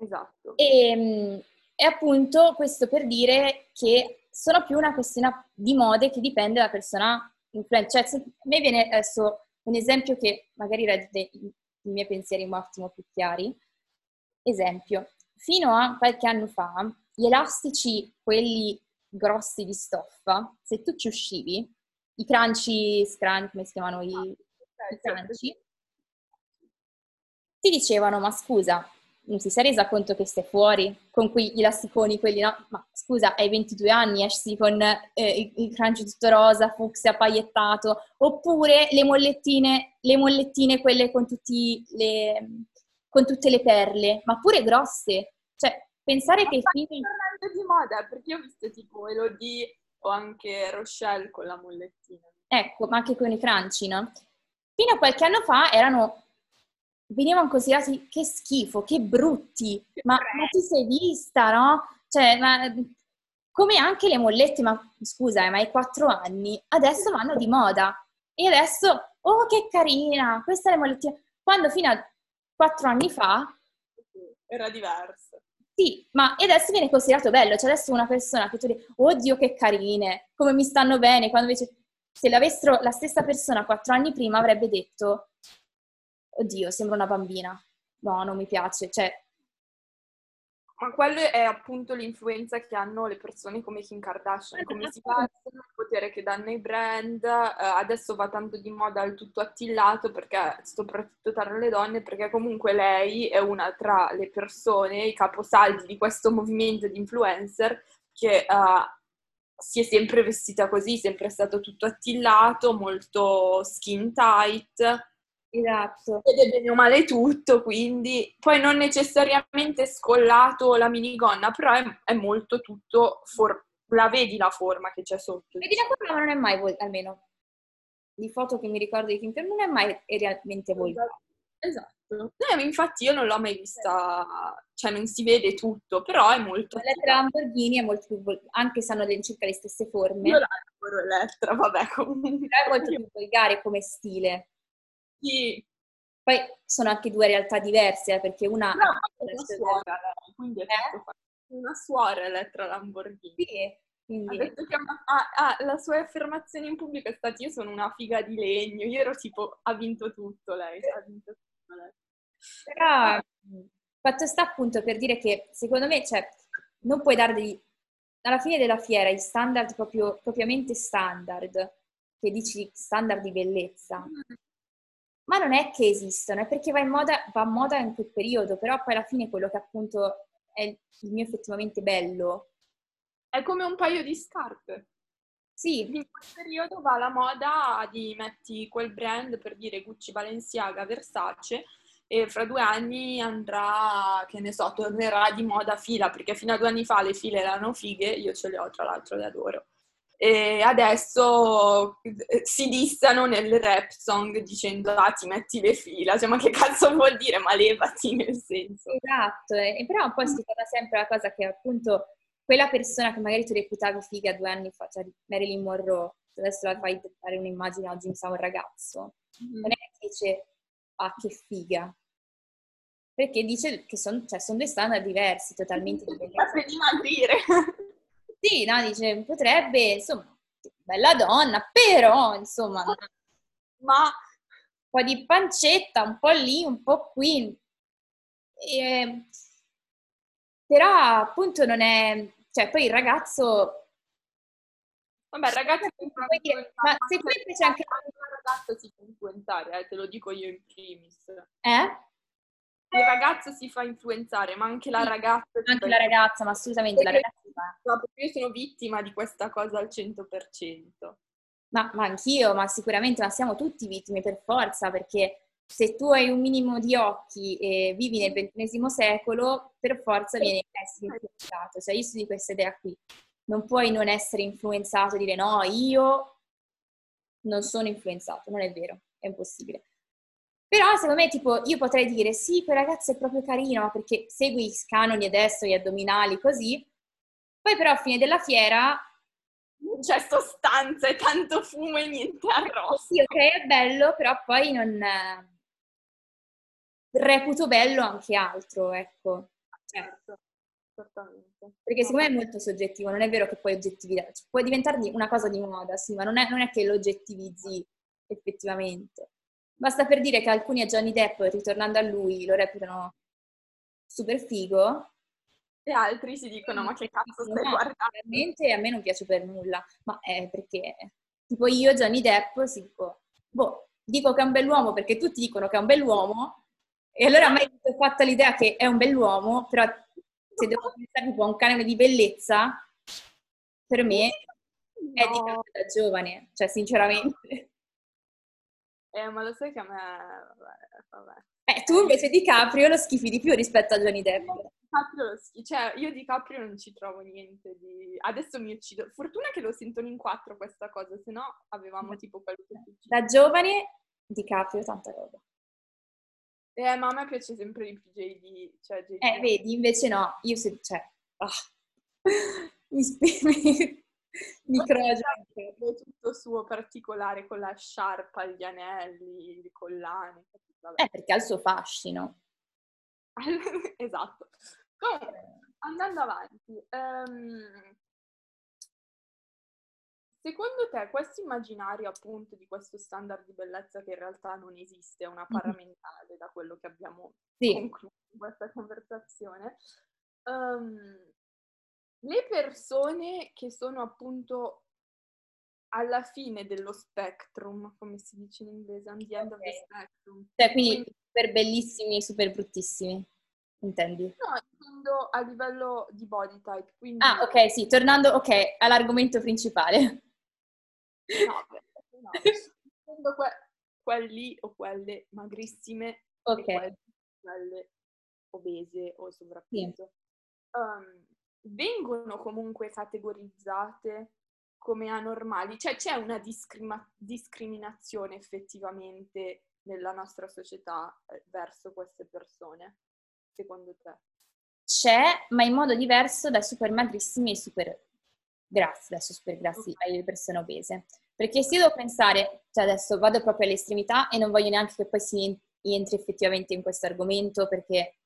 Esatto. E, ehm, e appunto questo per dire che sono più una questione di mode che dipende da persona influente. Cioè, a me viene adesso un esempio che magari rende i miei pensieri un attimo più chiari. Esempio, fino a qualche anno fa, gli elastici, quelli grossi di stoffa, se tu ci uscivi, i crunchy, scrunch, come si chiamano i, i crunchy, ti dicevano, ma scusa, non si sei resa conto che stai fuori con quegli elasticoni, quelli no? Ma scusa, hai 22 anni, esci con eh, il crunch tutto rosa, fucsia, pagliettato, oppure le mollettine, le mollettine quelle con, le, con tutte le perle, ma pure grosse. Cioè, pensare che... Ma parlando di moda, perché io ho visto tipo Elodie o anche Rochelle con la mollettina. Ecco, ma anche con i crunchy, no? Fino a qualche anno fa erano venivano considerati che schifo, che brutti, ma, ma ti sei vista, no? Cioè, ma, come anche le mollette, ma scusa, ma hai quattro anni, adesso vanno di moda. E adesso, oh che carina, questa è la mollettina. Quando fino a quattro anni fa... Era diverso. Sì, ma adesso viene considerato bello. Cioè adesso una persona che tu dici, oddio che carine, come mi stanno bene, quando invece se l'avessero la stessa persona quattro anni prima avrebbe detto oddio, sembra una bambina. No, non mi piace. Cioè... Ma quello è appunto l'influenza che hanno le persone come Kim Kardashian, come si fa il [LAUGHS] potere che danno i brand. Uh, adesso va tanto di moda il tutto attillato, perché soprattutto tra le donne, perché comunque lei è una tra le persone, i caposaldi di questo movimento di influencer che uh, si è sempre vestita così, sempre stato tutto attillato, molto skin tight Esatto. Vede bene o male tutto, quindi poi non necessariamente scollato la minigonna, però è, è molto tutto, for- la vedi la forma che c'è sotto. Vedi la forma, ma non è mai, vol- almeno di foto che mi ricordo di Kim non è mai realmente volgare. Esatto. Eh, infatti io non l'ho mai vista, cioè non si vede tutto, però è molto... L'Elettra Lamborghini è molto più volgare, anche se hanno circa le stesse forme. Io l'adoro Elettra, vabbè comunque. Però è molto più volgare come stile. Sì. Poi sono anche due realtà diverse, eh, perché una... No, è una suora, quindi è eh? una suora Elettra Lamborghini. Sì, quindi... Che ah, ah, la sua affermazione in pubblico è stata io sono una figa di legno, io ero tipo ha vinto tutto lei, ha vinto tutto lei. Però fatto sta appunto per dire che secondo me cioè, non puoi dare degli... alla fine della fiera i standard proprio, propriamente standard, che dici standard di bellezza, mm ma non è che esistono, è perché va in moda, va in moda in quel periodo, però poi alla fine quello che appunto è il mio effettivamente bello. È come un paio di scarpe. Sì. In quel periodo va la moda di metti quel brand per dire Gucci, Balenciaga, Versace e fra due anni andrà, che ne so, tornerà di moda fila, perché fino a due anni fa le file erano fighe, io ce le ho tra l'altro, le adoro e adesso eh, si dissano nel rap song dicendo ah ti metti le fila, cioè ma che cazzo vuol dire? Ma levati nel senso. Esatto, e però poi si torna sempre la cosa che appunto quella persona che magari tu reputavi figa due anni fa, cioè Marilyn Monroe, adesso la fai fare un'immagine oggi mi sa un ragazzo, mm-hmm. non è che dice ah che figa, perché dice che sono cioè, son due standard diversi, totalmente [LAUGHS] diversi. Per dimagrire. Sì, no, dice, potrebbe, insomma, bella donna, però, insomma, ma un po' di pancetta, un po' lì, un po' qui. E, però, appunto, non è... Cioè, poi il ragazzo... Vabbè, il ragazzo... Dire, ma se poi c'è anche... Il ragazzo si può influenzare, eh, te lo dico io in primis. Eh? Il ragazzo si fa influenzare, ma anche la ragazza. Anche la ragazza, ma assolutamente la ragazza. Io sono vittima di questa cosa al 100%. Ma, ma anch'io, ma sicuramente, ma siamo tutti vittime per forza, perché se tu hai un minimo di occhi e vivi nel XXI secolo, per forza vieni influenzato. Cioè io sono di questa idea qui. Non puoi non essere influenzato e dire no, io non sono influenzato, non è vero, è impossibile. Però secondo me, tipo, io potrei dire sì, quel ragazzo è proprio carino perché segui i canoni adesso, gli addominali, così. Poi però a fine della fiera c'è sostanza e tanto fumo e niente arrosto. Sì, ok, è bello, però poi non... Reputo bello anche altro, ecco. Certo, certamente. Perché secondo me è molto soggettivo, non è vero che puoi oggettivizzare, cioè, puoi diventare una cosa di moda, sì, ma non è, non è che lo oggettivizzi effettivamente. Basta per dire che alcuni a Johnny Depp, ritornando a lui, lo reputano super figo. E altri si dicono, ma che cazzo stai no, guardando? Veramente a me non piace per nulla, ma è perché, tipo io, Johnny Depp, si dico, boh, dico che è un bell'uomo perché tutti dicono che è un bell'uomo, e allora a me è fatta l'idea che è un bell'uomo, però se devo pensare tipo a un canone di bellezza, per me no. è di da giovane, cioè sinceramente. Eh, ma lo sai che a me... Vabbè, vabbè. Eh, tu invece di Caprio lo schifi di più rispetto a Johnny Depp. Caprio lo schifo, cioè io di Caprio non ci trovo niente di... Adesso mi uccido. Fortuna che lo sentono in quattro questa cosa, se no avevamo tipo quello che Da giovane di Caprio tanta roba. Eh, ma a me piace sempre di più JD. Cioè JD. Eh, vedi, invece no, io se... cioè... Ah. [LAUGHS] mi, mi, Microagente. tutto suo particolare con la sciarpa, gli anelli, le collane. Vabbè. Eh, perché ha il suo fascino. [LAUGHS] esatto. Comunque, andando avanti, um, secondo te questo immaginario appunto di questo standard di bellezza che in realtà non esiste, è una paramentale da quello che abbiamo sì. concluso in questa conversazione, um, le persone che sono appunto alla fine dello spectrum, come si dice in inglese, on the end okay. of the spectrum. Cioè, quindi, quindi super bellissimi e super bruttissimi, intendi? No, intendo a livello di body type. Quindi... Ah, ok, sì, tornando ok, all'argomento principale. No, beh, no. intendo que- quelli o quelle magrissime Ok. quelle, quelle obese o sovrappeso. Sì. Um, vengono comunque categorizzate come anormali, cioè c'è una discrima- discriminazione effettivamente nella nostra società eh, verso queste persone, secondo te? C'è, ma in modo diverso dai super magrissimi e super grassi, adesso super grassi okay. alle persone obese. Perché se io devo pensare, cioè adesso vado proprio all'estremità e non voglio neanche che poi si entri effettivamente in questo argomento perché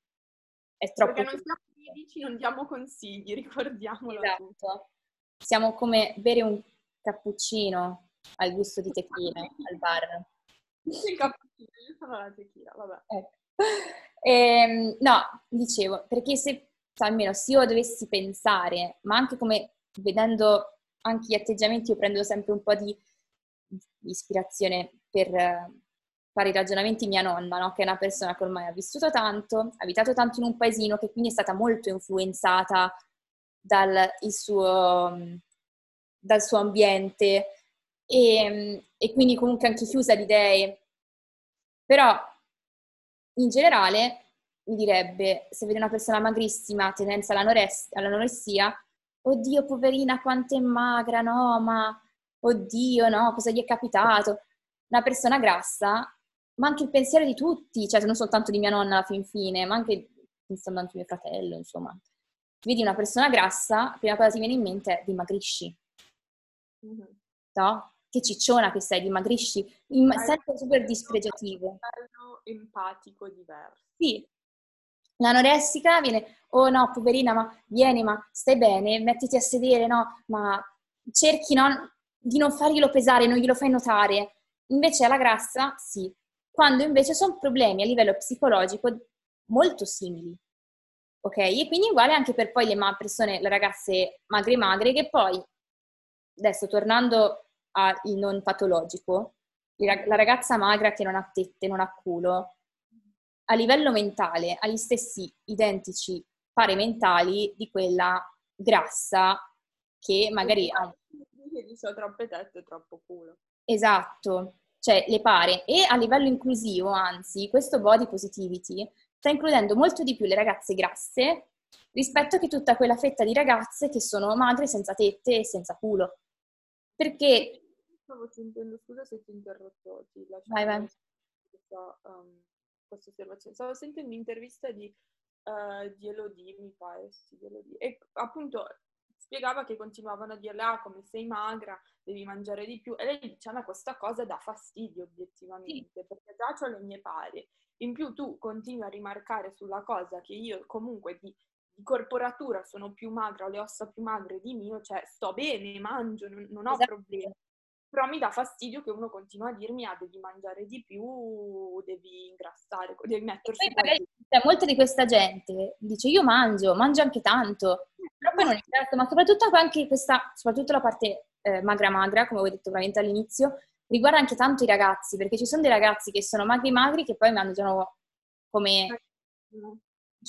è troppo... Perché non siamo medici non diamo consigli, [LAUGHS] ricordiamolo. Esatto. Siamo come bere un cappuccino al gusto di tequila [LAUGHS] al bar. Il cappuccino, io sono la tequila, vabbè. Ecco. Ehm, no, dicevo, perché se, almeno se io dovessi pensare, ma anche come vedendo anche gli atteggiamenti, io prendo sempre un po' di, di ispirazione per fare i ragionamenti mia nonna, no? che è una persona che ormai ha vissuto tanto, ha abitato tanto in un paesino, che quindi è stata molto influenzata dal suo, dal suo ambiente e, e, quindi comunque anche chiusa di idee. Però in generale mi direbbe, se vede una persona magrissima, tendenza all'anoressia, oddio poverina quanto è magra, no, ma oddio no, cosa gli è capitato? Una persona grassa ma anche il pensiero di tutti, cioè non soltanto di mia nonna alla fin fine, ma anche pensando anche mio fratello, insomma. Vedi una persona grassa, la prima cosa che ti viene in mente è dimagrisci. Mm-hmm. No? Che cicciona che sei, dimagrisci. In, sempre super dispregiativo. Un livello empatico diverso. Sì. L'anoressica viene, oh no, poverina, ma vieni, ma stai bene, mettiti a sedere, no? Ma cerchi no, di non farglielo pesare, non glielo fai notare. Invece alla grassa, sì, quando invece sono problemi a livello psicologico molto simili. Ok? E quindi uguale anche per poi le persone, le ragazze magre magre, che poi, adesso tornando al non patologico, la ragazza magra che non ha tette, non ha culo, a livello mentale ha gli stessi identici pari mentali di quella grassa che magari ha... Dice troppe tette e troppo culo. Esatto, cioè le pare. E a livello inclusivo, anzi, questo body positivity sta includendo molto di più le ragazze grasse rispetto che tutta quella fetta di ragazze che sono magre senza tette e senza culo. Perché... Stavo sentendo, scusa se ti ho interrotto, ti lascio vai, vai. Questa, um, questa osservazione. Stavo sentendo un'intervista di, uh, di Elodie, mi pare, sì, di Elodie. E appunto spiegava che continuavano a dirle, ah, come sei magra, devi mangiare di più. E lei dice, a me questa cosa dà fastidio obiettivamente, sì. perché già ho le mie pari. In più tu continui a rimarcare sulla cosa che io comunque di, di corporatura sono più magra, ho le ossa più magre di mio, cioè sto bene, mangio, non, non ho esatto. problemi però mi dà fastidio che uno continua a dirmi ah devi mangiare di più, devi ingrassare, devi mettersi... Cioè, molta di questa gente dice io mangio, mangio anche tanto, però poi non interessa, ma soprattutto anche questa, soprattutto la parte eh, magra magra, come ho detto veramente all'inizio, riguarda anche tanto i ragazzi, perché ci sono dei ragazzi che sono magri magri che poi mangiano come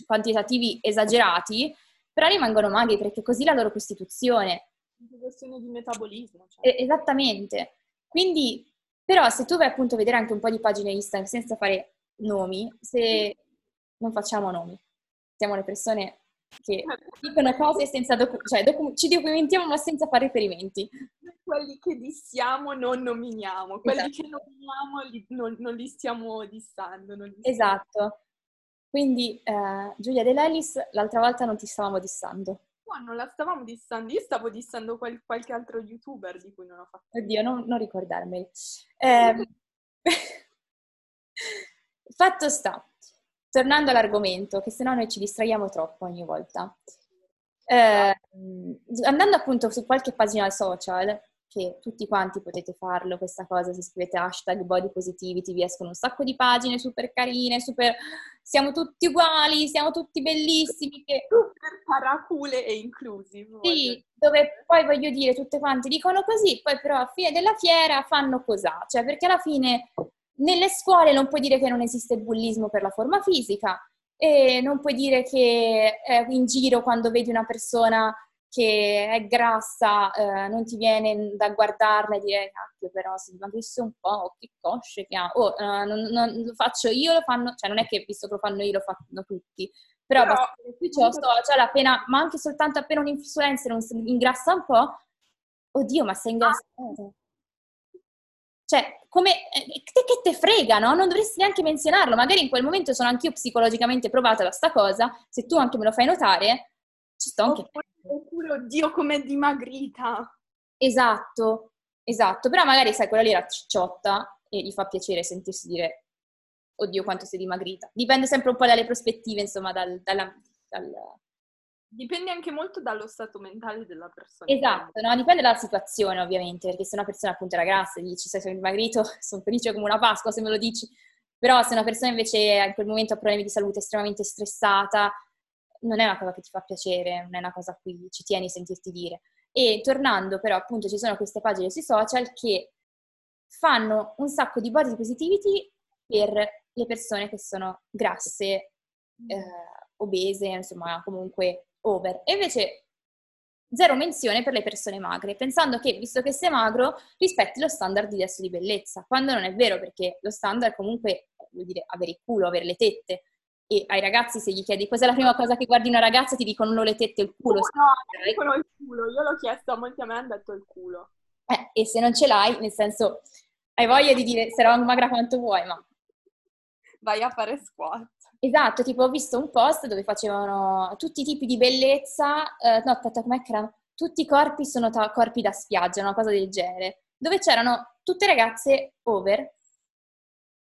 quantitativi esagerati, però rimangono magri perché così la loro costituzione anche questione di metabolismo. Cioè. Esattamente. Quindi, però, se tu vai appunto a vedere anche un po' di pagine Instagram senza fare nomi, se non facciamo nomi, siamo le persone che [LAUGHS] dicono cose senza docu- cioè docu- ci documentiamo ma senza fare riferimenti. Quelli che dissiamo non nominiamo, quelli esatto. che nominiamo li, non, non, li stiamo dissando. Li stiamo... Esatto. Quindi eh, Giulia De Lelis, l'altra volta non ti stavamo dissando. No, non la stavamo dissando, io stavo dissando qual- qualche altro youtuber di cui non ho fatto. Oddio, non, non ricordarmi. Eh, [LAUGHS] fatto sta, tornando all'argomento, che sennò noi ci distraiamo troppo ogni volta. Eh, andando appunto su qualche pagina social, che tutti quanti potete farlo questa cosa, se scrivete hashtag body positivity vi escono un sacco di pagine super carine, super siamo tutti uguali, siamo tutti bellissimi. Che... Super paracule e inclusive. Sì, dove poi voglio dire, tutte quante dicono così, poi però a fine della fiera fanno cos'ha, cioè perché alla fine nelle scuole non puoi dire che non esiste bullismo per la forma fisica e non puoi dire che eh, in giro quando vedi una persona che è grassa, eh, non ti viene da guardarla e dire cacchio però si dimagrisse un po', che cosce che ha, oh, uh, non, non, lo faccio io, lo fanno, cioè non è che visto che lo fanno io lo fanno tutti, però, però qui c'è social appena, ma anche soltanto appena un influencer non si ingrassa un po', oddio ma sei ingrassato. Cioè, come, eh, te che te frega, no? Non dovresti neanche menzionarlo, magari in quel momento sono anch'io psicologicamente provata da sta cosa, se tu anche me lo fai notare, ci sto anche... Oppure Oppure, oddio, com'è dimagrita. Esatto, esatto. Però magari, sai, quella lì era cicciotta e gli fa piacere sentirsi dire, oddio, quanto sei dimagrita. Dipende sempre un po' dalle prospettive, insomma, dal, dalla, dal... Dipende anche molto dallo stato mentale della persona. Esatto, no? dipende dalla situazione ovviamente, perché se una persona appunto era grassa e dici sei dimagrito, [LAUGHS] sono felice come una Pasqua se me lo dici, però se una persona invece in quel momento ha problemi di salute estremamente stressata, non è una cosa che ti fa piacere, non è una cosa a cui ci tieni a sentirti dire. E tornando però, appunto, ci sono queste pagine sui social che fanno un sacco di body positivity per le persone che sono grasse, eh, obese, insomma, comunque over. E invece zero menzione per le persone magre, pensando che, visto che sei magro, rispetti lo standard di adesso di bellezza, quando non è vero, perché lo standard comunque vuol dire avere il culo, avere le tette, e ai ragazzi se gli chiedi cos'è la prima cosa che guardi una ragazza ti dicono le tette il culo. No, no dicono il culo, io l'ho chiesto a molti a me hanno detto il culo. Eh, e se non ce l'hai, nel senso, hai voglia di dire sarò magra quanto vuoi, ma... Vai a fare squat. Esatto, tipo ho visto un post dove facevano tutti i tipi di bellezza, eh, no aspetta, com'è che erano? Tutti i corpi sono ta- corpi da spiaggia, una cosa del genere, dove c'erano tutte ragazze over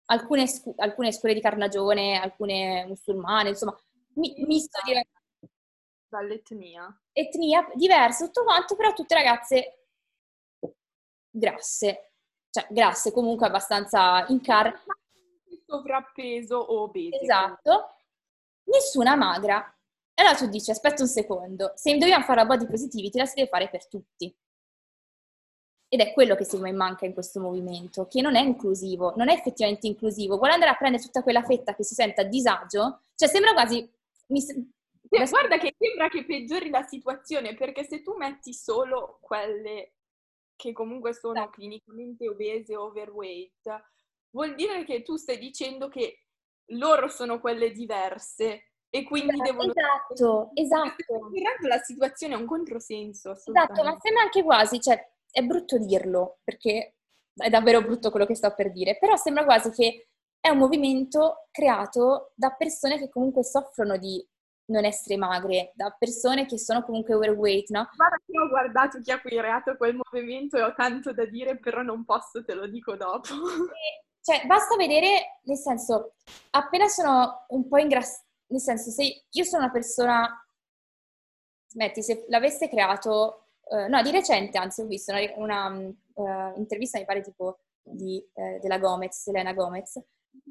alcune, scu- alcune scuole di carnagione, alcune musulmane, insomma, mi- misto di dall'etnia. Etnia diversa, tutto quanto, però tutte ragazze grasse, cioè grasse comunque abbastanza in car... Sovrappeso o obese. Esatto. Nessuna magra. E allora tu dici, aspetta un secondo, se dobbiamo fare la body positivity la si deve fare per tutti. Ed è quello che secondo me manca in questo movimento, che non è inclusivo, non è effettivamente inclusivo. Vuole andare a prendere tutta quella fetta che si sente a disagio, cioè sembra quasi... Mi, cioè, guarda che sembra che peggiori la situazione, perché se tu metti solo quelle che comunque sono sì. clinicamente obese o overweight, vuol dire che tu stai dicendo che loro sono quelle diverse e quindi esatto, devono... Esatto, esatto. La situazione è un controsenso. Esatto, ma sembra anche quasi, cioè è brutto dirlo, perché è davvero brutto quello che sto per dire, però sembra quasi che è un movimento creato da persone che comunque soffrono di non essere magre, da persone che sono comunque overweight, no? Guarda che ho guardato chi ha creato quel movimento e ho tanto da dire, però non posso, te lo dico dopo. E, cioè, basta vedere, nel senso, appena sono un po' ingrassata, nel senso, se io sono una persona, smetti, se l'avesse creato, uh, no, di recente, anzi, ho visto una, una uh, intervista, mi pare tipo, di, uh, della Gomez, Selena Gomez,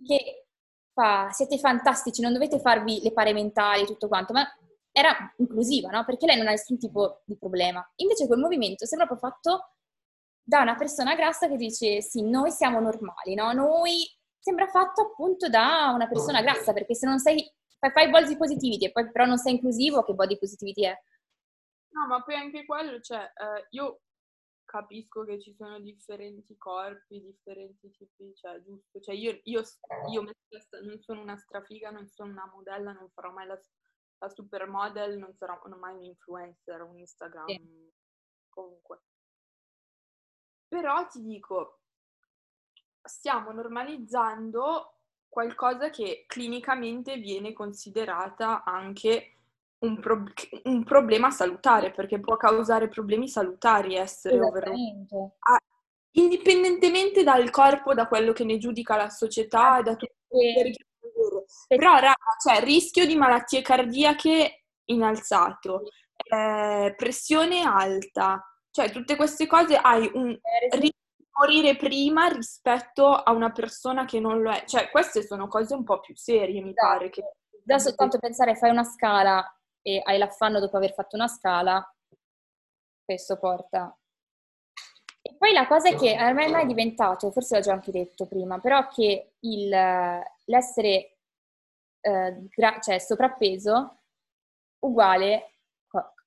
che fa, siete fantastici, non dovete farvi le pare mentali e tutto quanto, ma era inclusiva, no? Perché lei non ha nessun tipo di problema. Invece quel movimento sembra proprio fatto da una persona grassa che dice sì, noi siamo normali, no? Noi sembra fatto appunto da una persona grassa, perché se non sei fai, fai body positivity e poi però non sei inclusivo, che body positivity è? No, ma poi anche quello, cioè, eh, io capisco che ci sono differenti corpi, differenti tipi, cioè giusto, cioè io, io, io non sono una strafiga, non sono una modella, non farò mai la, la supermodel, non sarò non mai un influencer, un Instagram, sì. comunque. Però ti dico, stiamo normalizzando qualcosa che clinicamente viene considerata anche un, pro- un, problema salutare, perché può causare problemi salutari essere overweight. Ah, indipendentemente dal corpo, da quello che ne giudica la società e da tutto quello che però raga, cioè, rischio di malattie cardiache innalzato, eh, pressione alta, cioè tutte queste cose hai un eh, rischio di morire prima rispetto a una persona che non lo è. Cioè queste sono cose un po' più serie, mi esatto. pare. Che... Da soltanto pensare, fai una scala e hai l'affanno dopo aver fatto una scala, questo porta. E poi la cosa è che a me è diventato, forse l'ho già anche detto prima, però che il, l'essere eh, gra- cioè sovrappeso uguale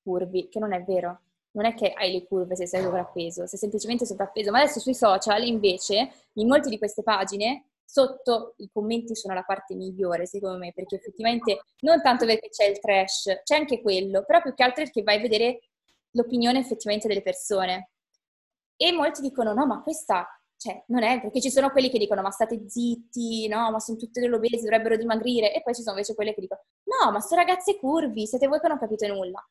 curvi, che non è vero. Non è che hai le curve se sei sovrappeso, sei semplicemente sovrappeso. Ma adesso sui social, invece, in molte di queste pagine sotto i commenti sono la parte migliore, secondo me, perché effettivamente non tanto perché c'è il trash, c'è anche quello, però più che altro perché vai a vedere l'opinione effettivamente delle persone. E molti dicono: no, ma questa, cioè, non è, perché ci sono quelli che dicono: ma state zitti, no, ma sono tutte delle obese, dovrebbero dimagrire, e poi ci sono invece quelle che dicono: no, ma sono ragazze curvi, siete voi che non capite nulla.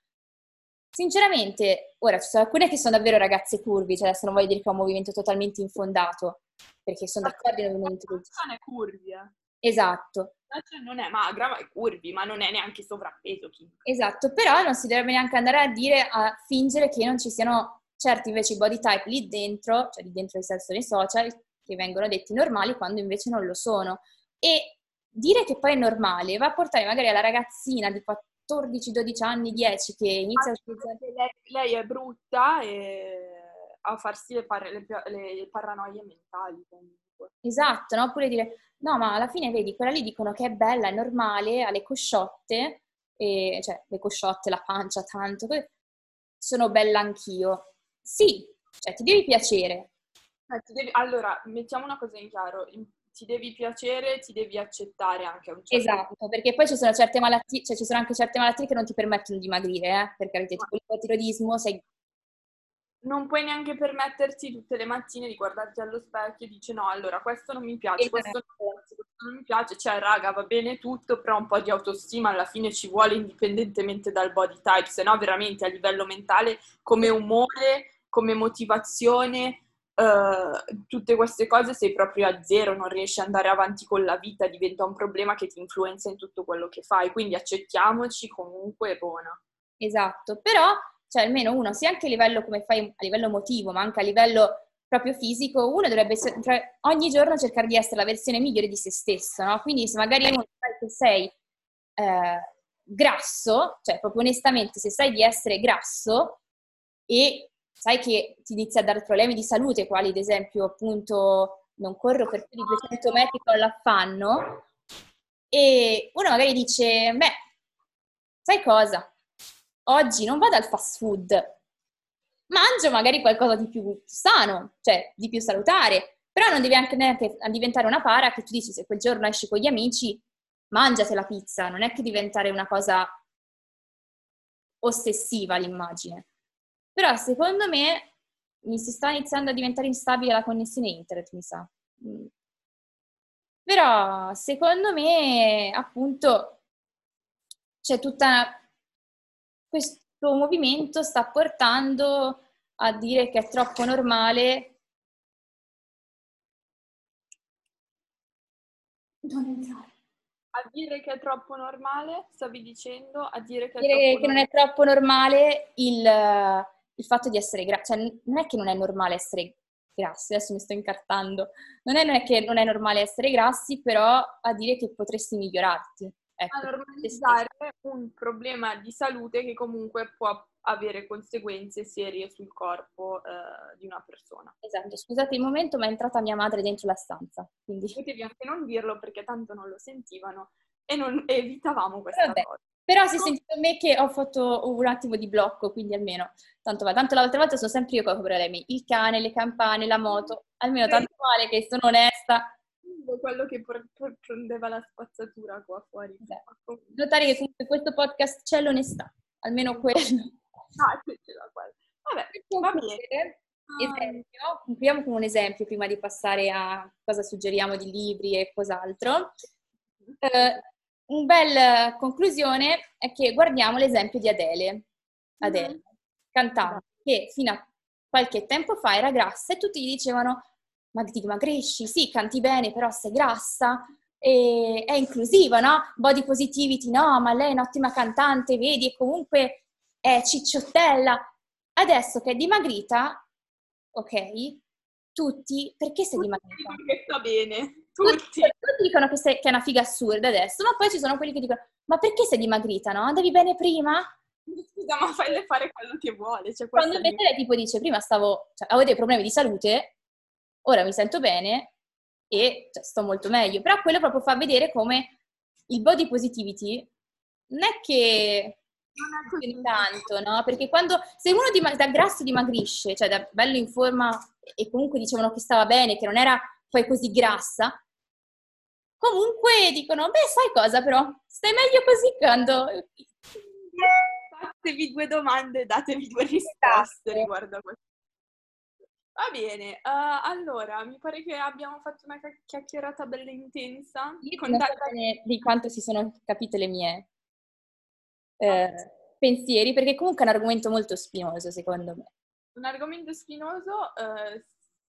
Sinceramente, ora ci sono alcune che sono davvero ragazze curvi, cioè adesso non voglio dire che è un movimento totalmente infondato, perché sono d'accordo nel movimento curvi. Non è curvi, eh. Esatto. Cioè non è magra, ma è curvi, ma non è neanche sovrappeso. Esatto, però non si dovrebbe neanche andare a dire, a fingere che non ci siano certi invece body type lì dentro, cioè lì dentro nel senso nei social, che vengono detti normali quando invece non lo sono. E dire che poi è normale va a portare magari alla ragazzina di 14-12 anni, 10 che inizia a utilizzare... Lei, lei, è brutta e a farsi le, par- le, le paranoie mentali comunque. Esatto, no? Oppure dire, no ma alla fine vedi, quella lì dicono che è bella, è normale, ha le cosciotte, e, cioè le cosciotte, la pancia, tanto, sono bella anch'io. Sì, cioè ti devi piacere. Eh, ti devi... Allora, mettiamo una cosa in chiaro, ti devi piacere, ti devi accettare anche a un certo Esatto, punto. perché poi ci sono certe malattie, cioè ci sono anche certe malattie che non ti permettono di dimagrire, eh? per carità, tipo il tiroidismo, sei... Non puoi neanche permetterti tutte le mattine di guardarti allo specchio e dici no, allora questo non mi piace, esatto. questo, non piace, questo non mi piace, cioè raga va bene tutto, però un po' di autostima alla fine ci vuole indipendentemente dal body type, se no veramente a livello mentale come umore, come motivazione, Uh, tutte queste cose sei proprio a zero, non riesci ad andare avanti con la vita, diventa un problema che ti influenza in tutto quello che fai, quindi accettiamoci comunque è buona. Esatto, però cioè almeno uno, sia anche a livello come fai a livello emotivo, ma anche a livello proprio fisico, uno dovrebbe cioè, ogni giorno cercare di essere la versione migliore di se stesso, no? Quindi se magari uno sai che sei eh, grasso, cioè proprio onestamente se sai di essere grasso e sai che ti inizia a dare problemi di salute, quali ad esempio appunto non corro per più di 200 metri con l'affanno, e uno magari dice, beh, sai cosa? Oggi non vado al fast food, mangio magari qualcosa di più sano, cioè di più salutare, però non devi anche neanche diventare una para che tu dici se quel giorno esci con gli amici, mangiate la pizza, non è che diventare una cosa ossessiva l'immagine. Però secondo me mi si sta iniziando a diventare instabile la connessione internet, mi sa. Mm. Però secondo me, appunto, c'è tutta questo movimento sta portando a dire che è troppo normale non entrare. A dire che è troppo normale, stavi dicendo, a dire che, è dire che non è troppo normale il, il fatto di essere grassi, cioè non è che non è normale essere grassi, adesso mi sto incartando, non è, non è che non è normale essere grassi, però a dire che potresti migliorarti. Ecco, a normalizzare un problema di salute che comunque può avere conseguenze serie sul corpo eh, di una persona. Esatto, scusate il momento, ma è entrata mia madre dentro la stanza. Quindi... Potevi anche non dirlo perché tanto non lo sentivano e non [LAUGHS] evitavamo questa Vabbè. cosa. Però si è sentito me che ho fatto un attimo di blocco, quindi almeno tanto va. Tanto l'altra volta sono sempre io con i problemi. Il cane, le campane, la moto. Almeno tanto male che sono onesta. Quello che prendeva la spazzatura qua fuori. Esatto. Notare che comunque questo podcast c'è l'onestà. Almeno quello. [LAUGHS] Ah, ce l'ha quello. Vabbè, va bene. Esempio, concludiamo con un esempio prima di passare a cosa suggeriamo di libri e cos'altro. Eh, una bella conclusione è che guardiamo l'esempio di Adele, Adele, mm-hmm. cantante, che fino a qualche tempo fa era grassa e tutti gli dicevano ma ti dimagrisci, sì, canti bene, però sei grassa, e è inclusiva, no? Body positivity, no, ma lei è un'ottima cantante, vedi, e comunque è cicciottella. Adesso che è dimagrita, ok, tutti, perché sei dimagrita? Perché sta bene. Tutti. Tutti dicono che, sei, che, è una figa assurda adesso, ma poi ci sono quelli che dicono, ma perché sei dimagrita, no? Andavi bene prima? Scusa, ma fai fare quello che vuole. Cioè, Quando invece lei tipo dice, prima stavo, cioè, avevo dei problemi di salute, ora mi sento bene e cioè, sto molto meglio. Però quello proprio fa vedere come il body positivity non è che non è così tanto, no? Perché quando, se uno dimag- da grasso dimagrisce, cioè da bello in forma e comunque dicevano che stava bene, che non era poi così grassa, Comunque dicono, beh, sai cosa però? Stai meglio così quando... Fatevi due domande e datevi due risposte riguardo a questo. Va bene, uh, allora, mi pare che abbiamo fatto una chiacchierata bella intensa. Io non so di quanto si sono capite le mie eh, pensieri, perché comunque è un argomento molto spinoso, secondo me. Un argomento spinoso, eh,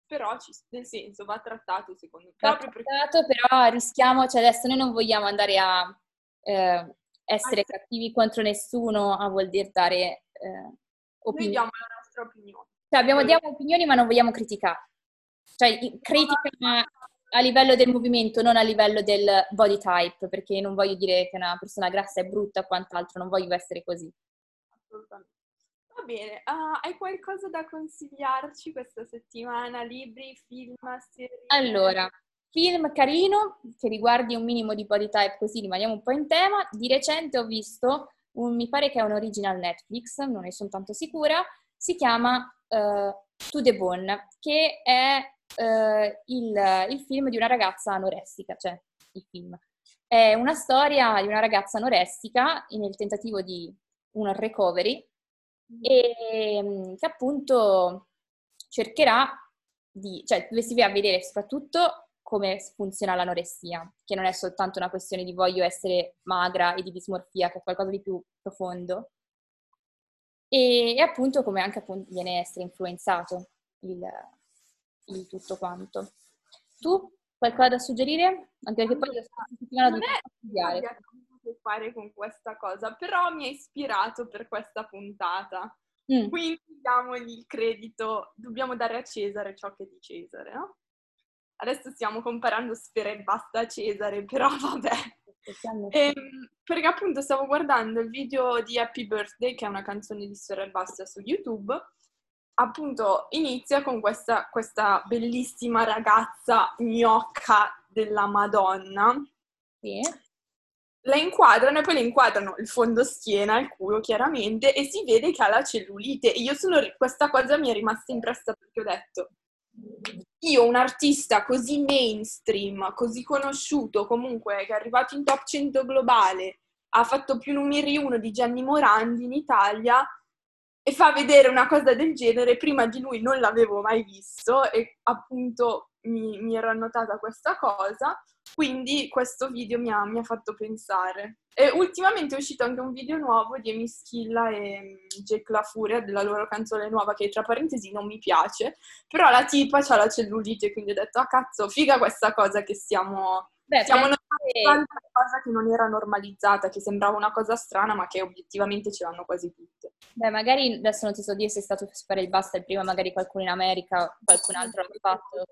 però ci, nel senso va trattato secondo me. Va trattato, perché... però rischiamo, cioè adesso noi non vogliamo andare a eh, essere ah, cattivi contro nessuno, a vuol dire dare eh, opinioni. Noi diamo la nostra opinione. Cioè abbiamo, diamo opinioni ma non vogliamo criticare. Cioè critica a livello del movimento, non a livello del body type, perché non voglio dire che una persona grassa è brutta o quant'altro, non voglio essere così. Assolutamente. Va bene, uh, hai qualcosa da consigliarci questa settimana? Libri, film, serie? Allora, film carino che riguardi un minimo di body type, così rimaniamo un po' in tema. Di recente ho visto, un, mi pare che è un original Netflix, non ne sono tanto sicura, si chiama uh, To the Bone, che è uh, il, il film di una ragazza anoressica, cioè il film. È una storia di una ragazza anorestica nel tentativo di un recovery e ehm, che appunto cercherà di, cioè a vedere soprattutto come funziona l'anoressia, che non è soltanto una questione di voglio essere magra e di dismorfia, che è qualcosa di più profondo, e, e appunto come anche appunto viene essere influenzato il, il tutto quanto. Tu qualcosa da suggerire? Anche perché poi la settimana dobbiamo studiare che fare con questa cosa, però mi ha ispirato per questa puntata. Mm. Quindi diamogli il credito, dobbiamo dare a Cesare ciò che è di Cesare, no? Adesso stiamo comparando Sfera e Basta a Cesare, però [LAUGHS] vabbè. E, ehm, perché appunto stavo guardando il video di Happy Birthday, che è una canzone di Sfera e Basta su YouTube. Appunto inizia con questa, questa bellissima ragazza gnocca della Madonna. Sì la inquadrano e poi le inquadrano il fondo schiena, il culo chiaramente, e si vede che ha la cellulite. E io sono, questa cosa mi è rimasta impressa perché ho detto, io un artista così mainstream, così conosciuto, comunque che è arrivato in top 100 globale, ha fatto più numeri uno di Gianni Morandi in Italia e fa vedere una cosa del genere, prima di lui non l'avevo mai visto e appunto mi, mi ero annotata questa cosa, quindi questo video mi ha, mi ha, fatto pensare. E ultimamente è uscito anche un video nuovo di Amy Schilla e mm, Jake La Furia della loro canzone nuova che tra parentesi non mi piace, però la tipa ha la cellulite, quindi ho detto, ah cazzo, figa questa cosa che stiamo... Beh, stiamo normalizzando una cosa che non era normalizzata, che sembrava una cosa strana, ma che obiettivamente ce l'hanno quasi tutte. Beh, magari adesso non ti so dire se è stato fare il basta il prima, magari qualcuno in America, qualcun altro l'ha fatto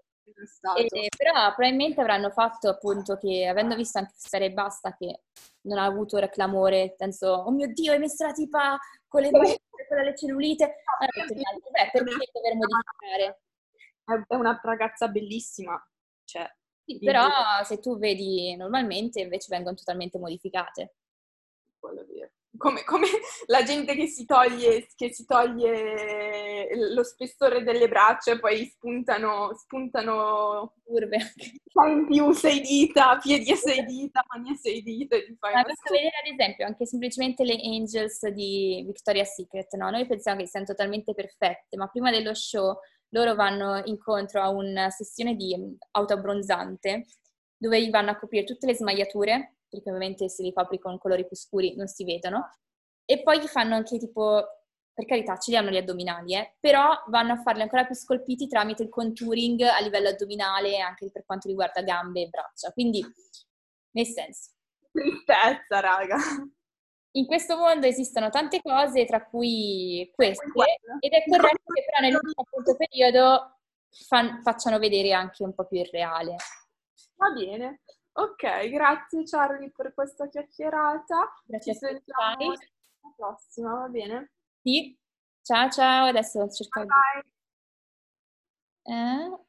e, però probabilmente avranno fatto appunto che, avendo visto anche Stare e Basta, che non ha avuto reclamore, penso, oh mio Dio, hai messo la tipa con le con le cellulite. Allora, beh, perché dover modificare? È una ragazza bellissima, cioè... Sì, però se tu vedi normalmente invece vengono totalmente modificate. Quello è vero come, come, la gente che si, toglie, che si toglie lo spessore delle braccia e poi spuntano, spuntano curve. In più sei dita, piedi a sei dita, mani a sei dita. Ti fai Ma basta vedere ad esempio anche semplicemente le Angels di Victoria's Secret, no? Noi pensiamo che siano totalmente perfette, ma prima dello show loro vanno incontro a una sessione di autoabbronzante dove gli vanno a coprire tutte le smagliature perché ovviamente se li copri con colori più scuri non si vedono. E poi gli fanno anche tipo, per carità, ce li hanno gli addominali, eh, però vanno a farli ancora più scolpiti tramite il contouring a livello addominale, anche per quanto riguarda gambe e braccia. Quindi, nel senso. Tristezza, raga. In questo mondo esistono tante cose, tra cui queste, ed è corretto che però nell'ultimo periodo fan, facciano vedere anche un po' più il reale. Va bene. Ok, grazie Charlie per questa chiacchierata. Grazie Ci sentiamo alla prossima, va bene? Sì. Ciao ciao, adesso cerco bye, bye. Eh?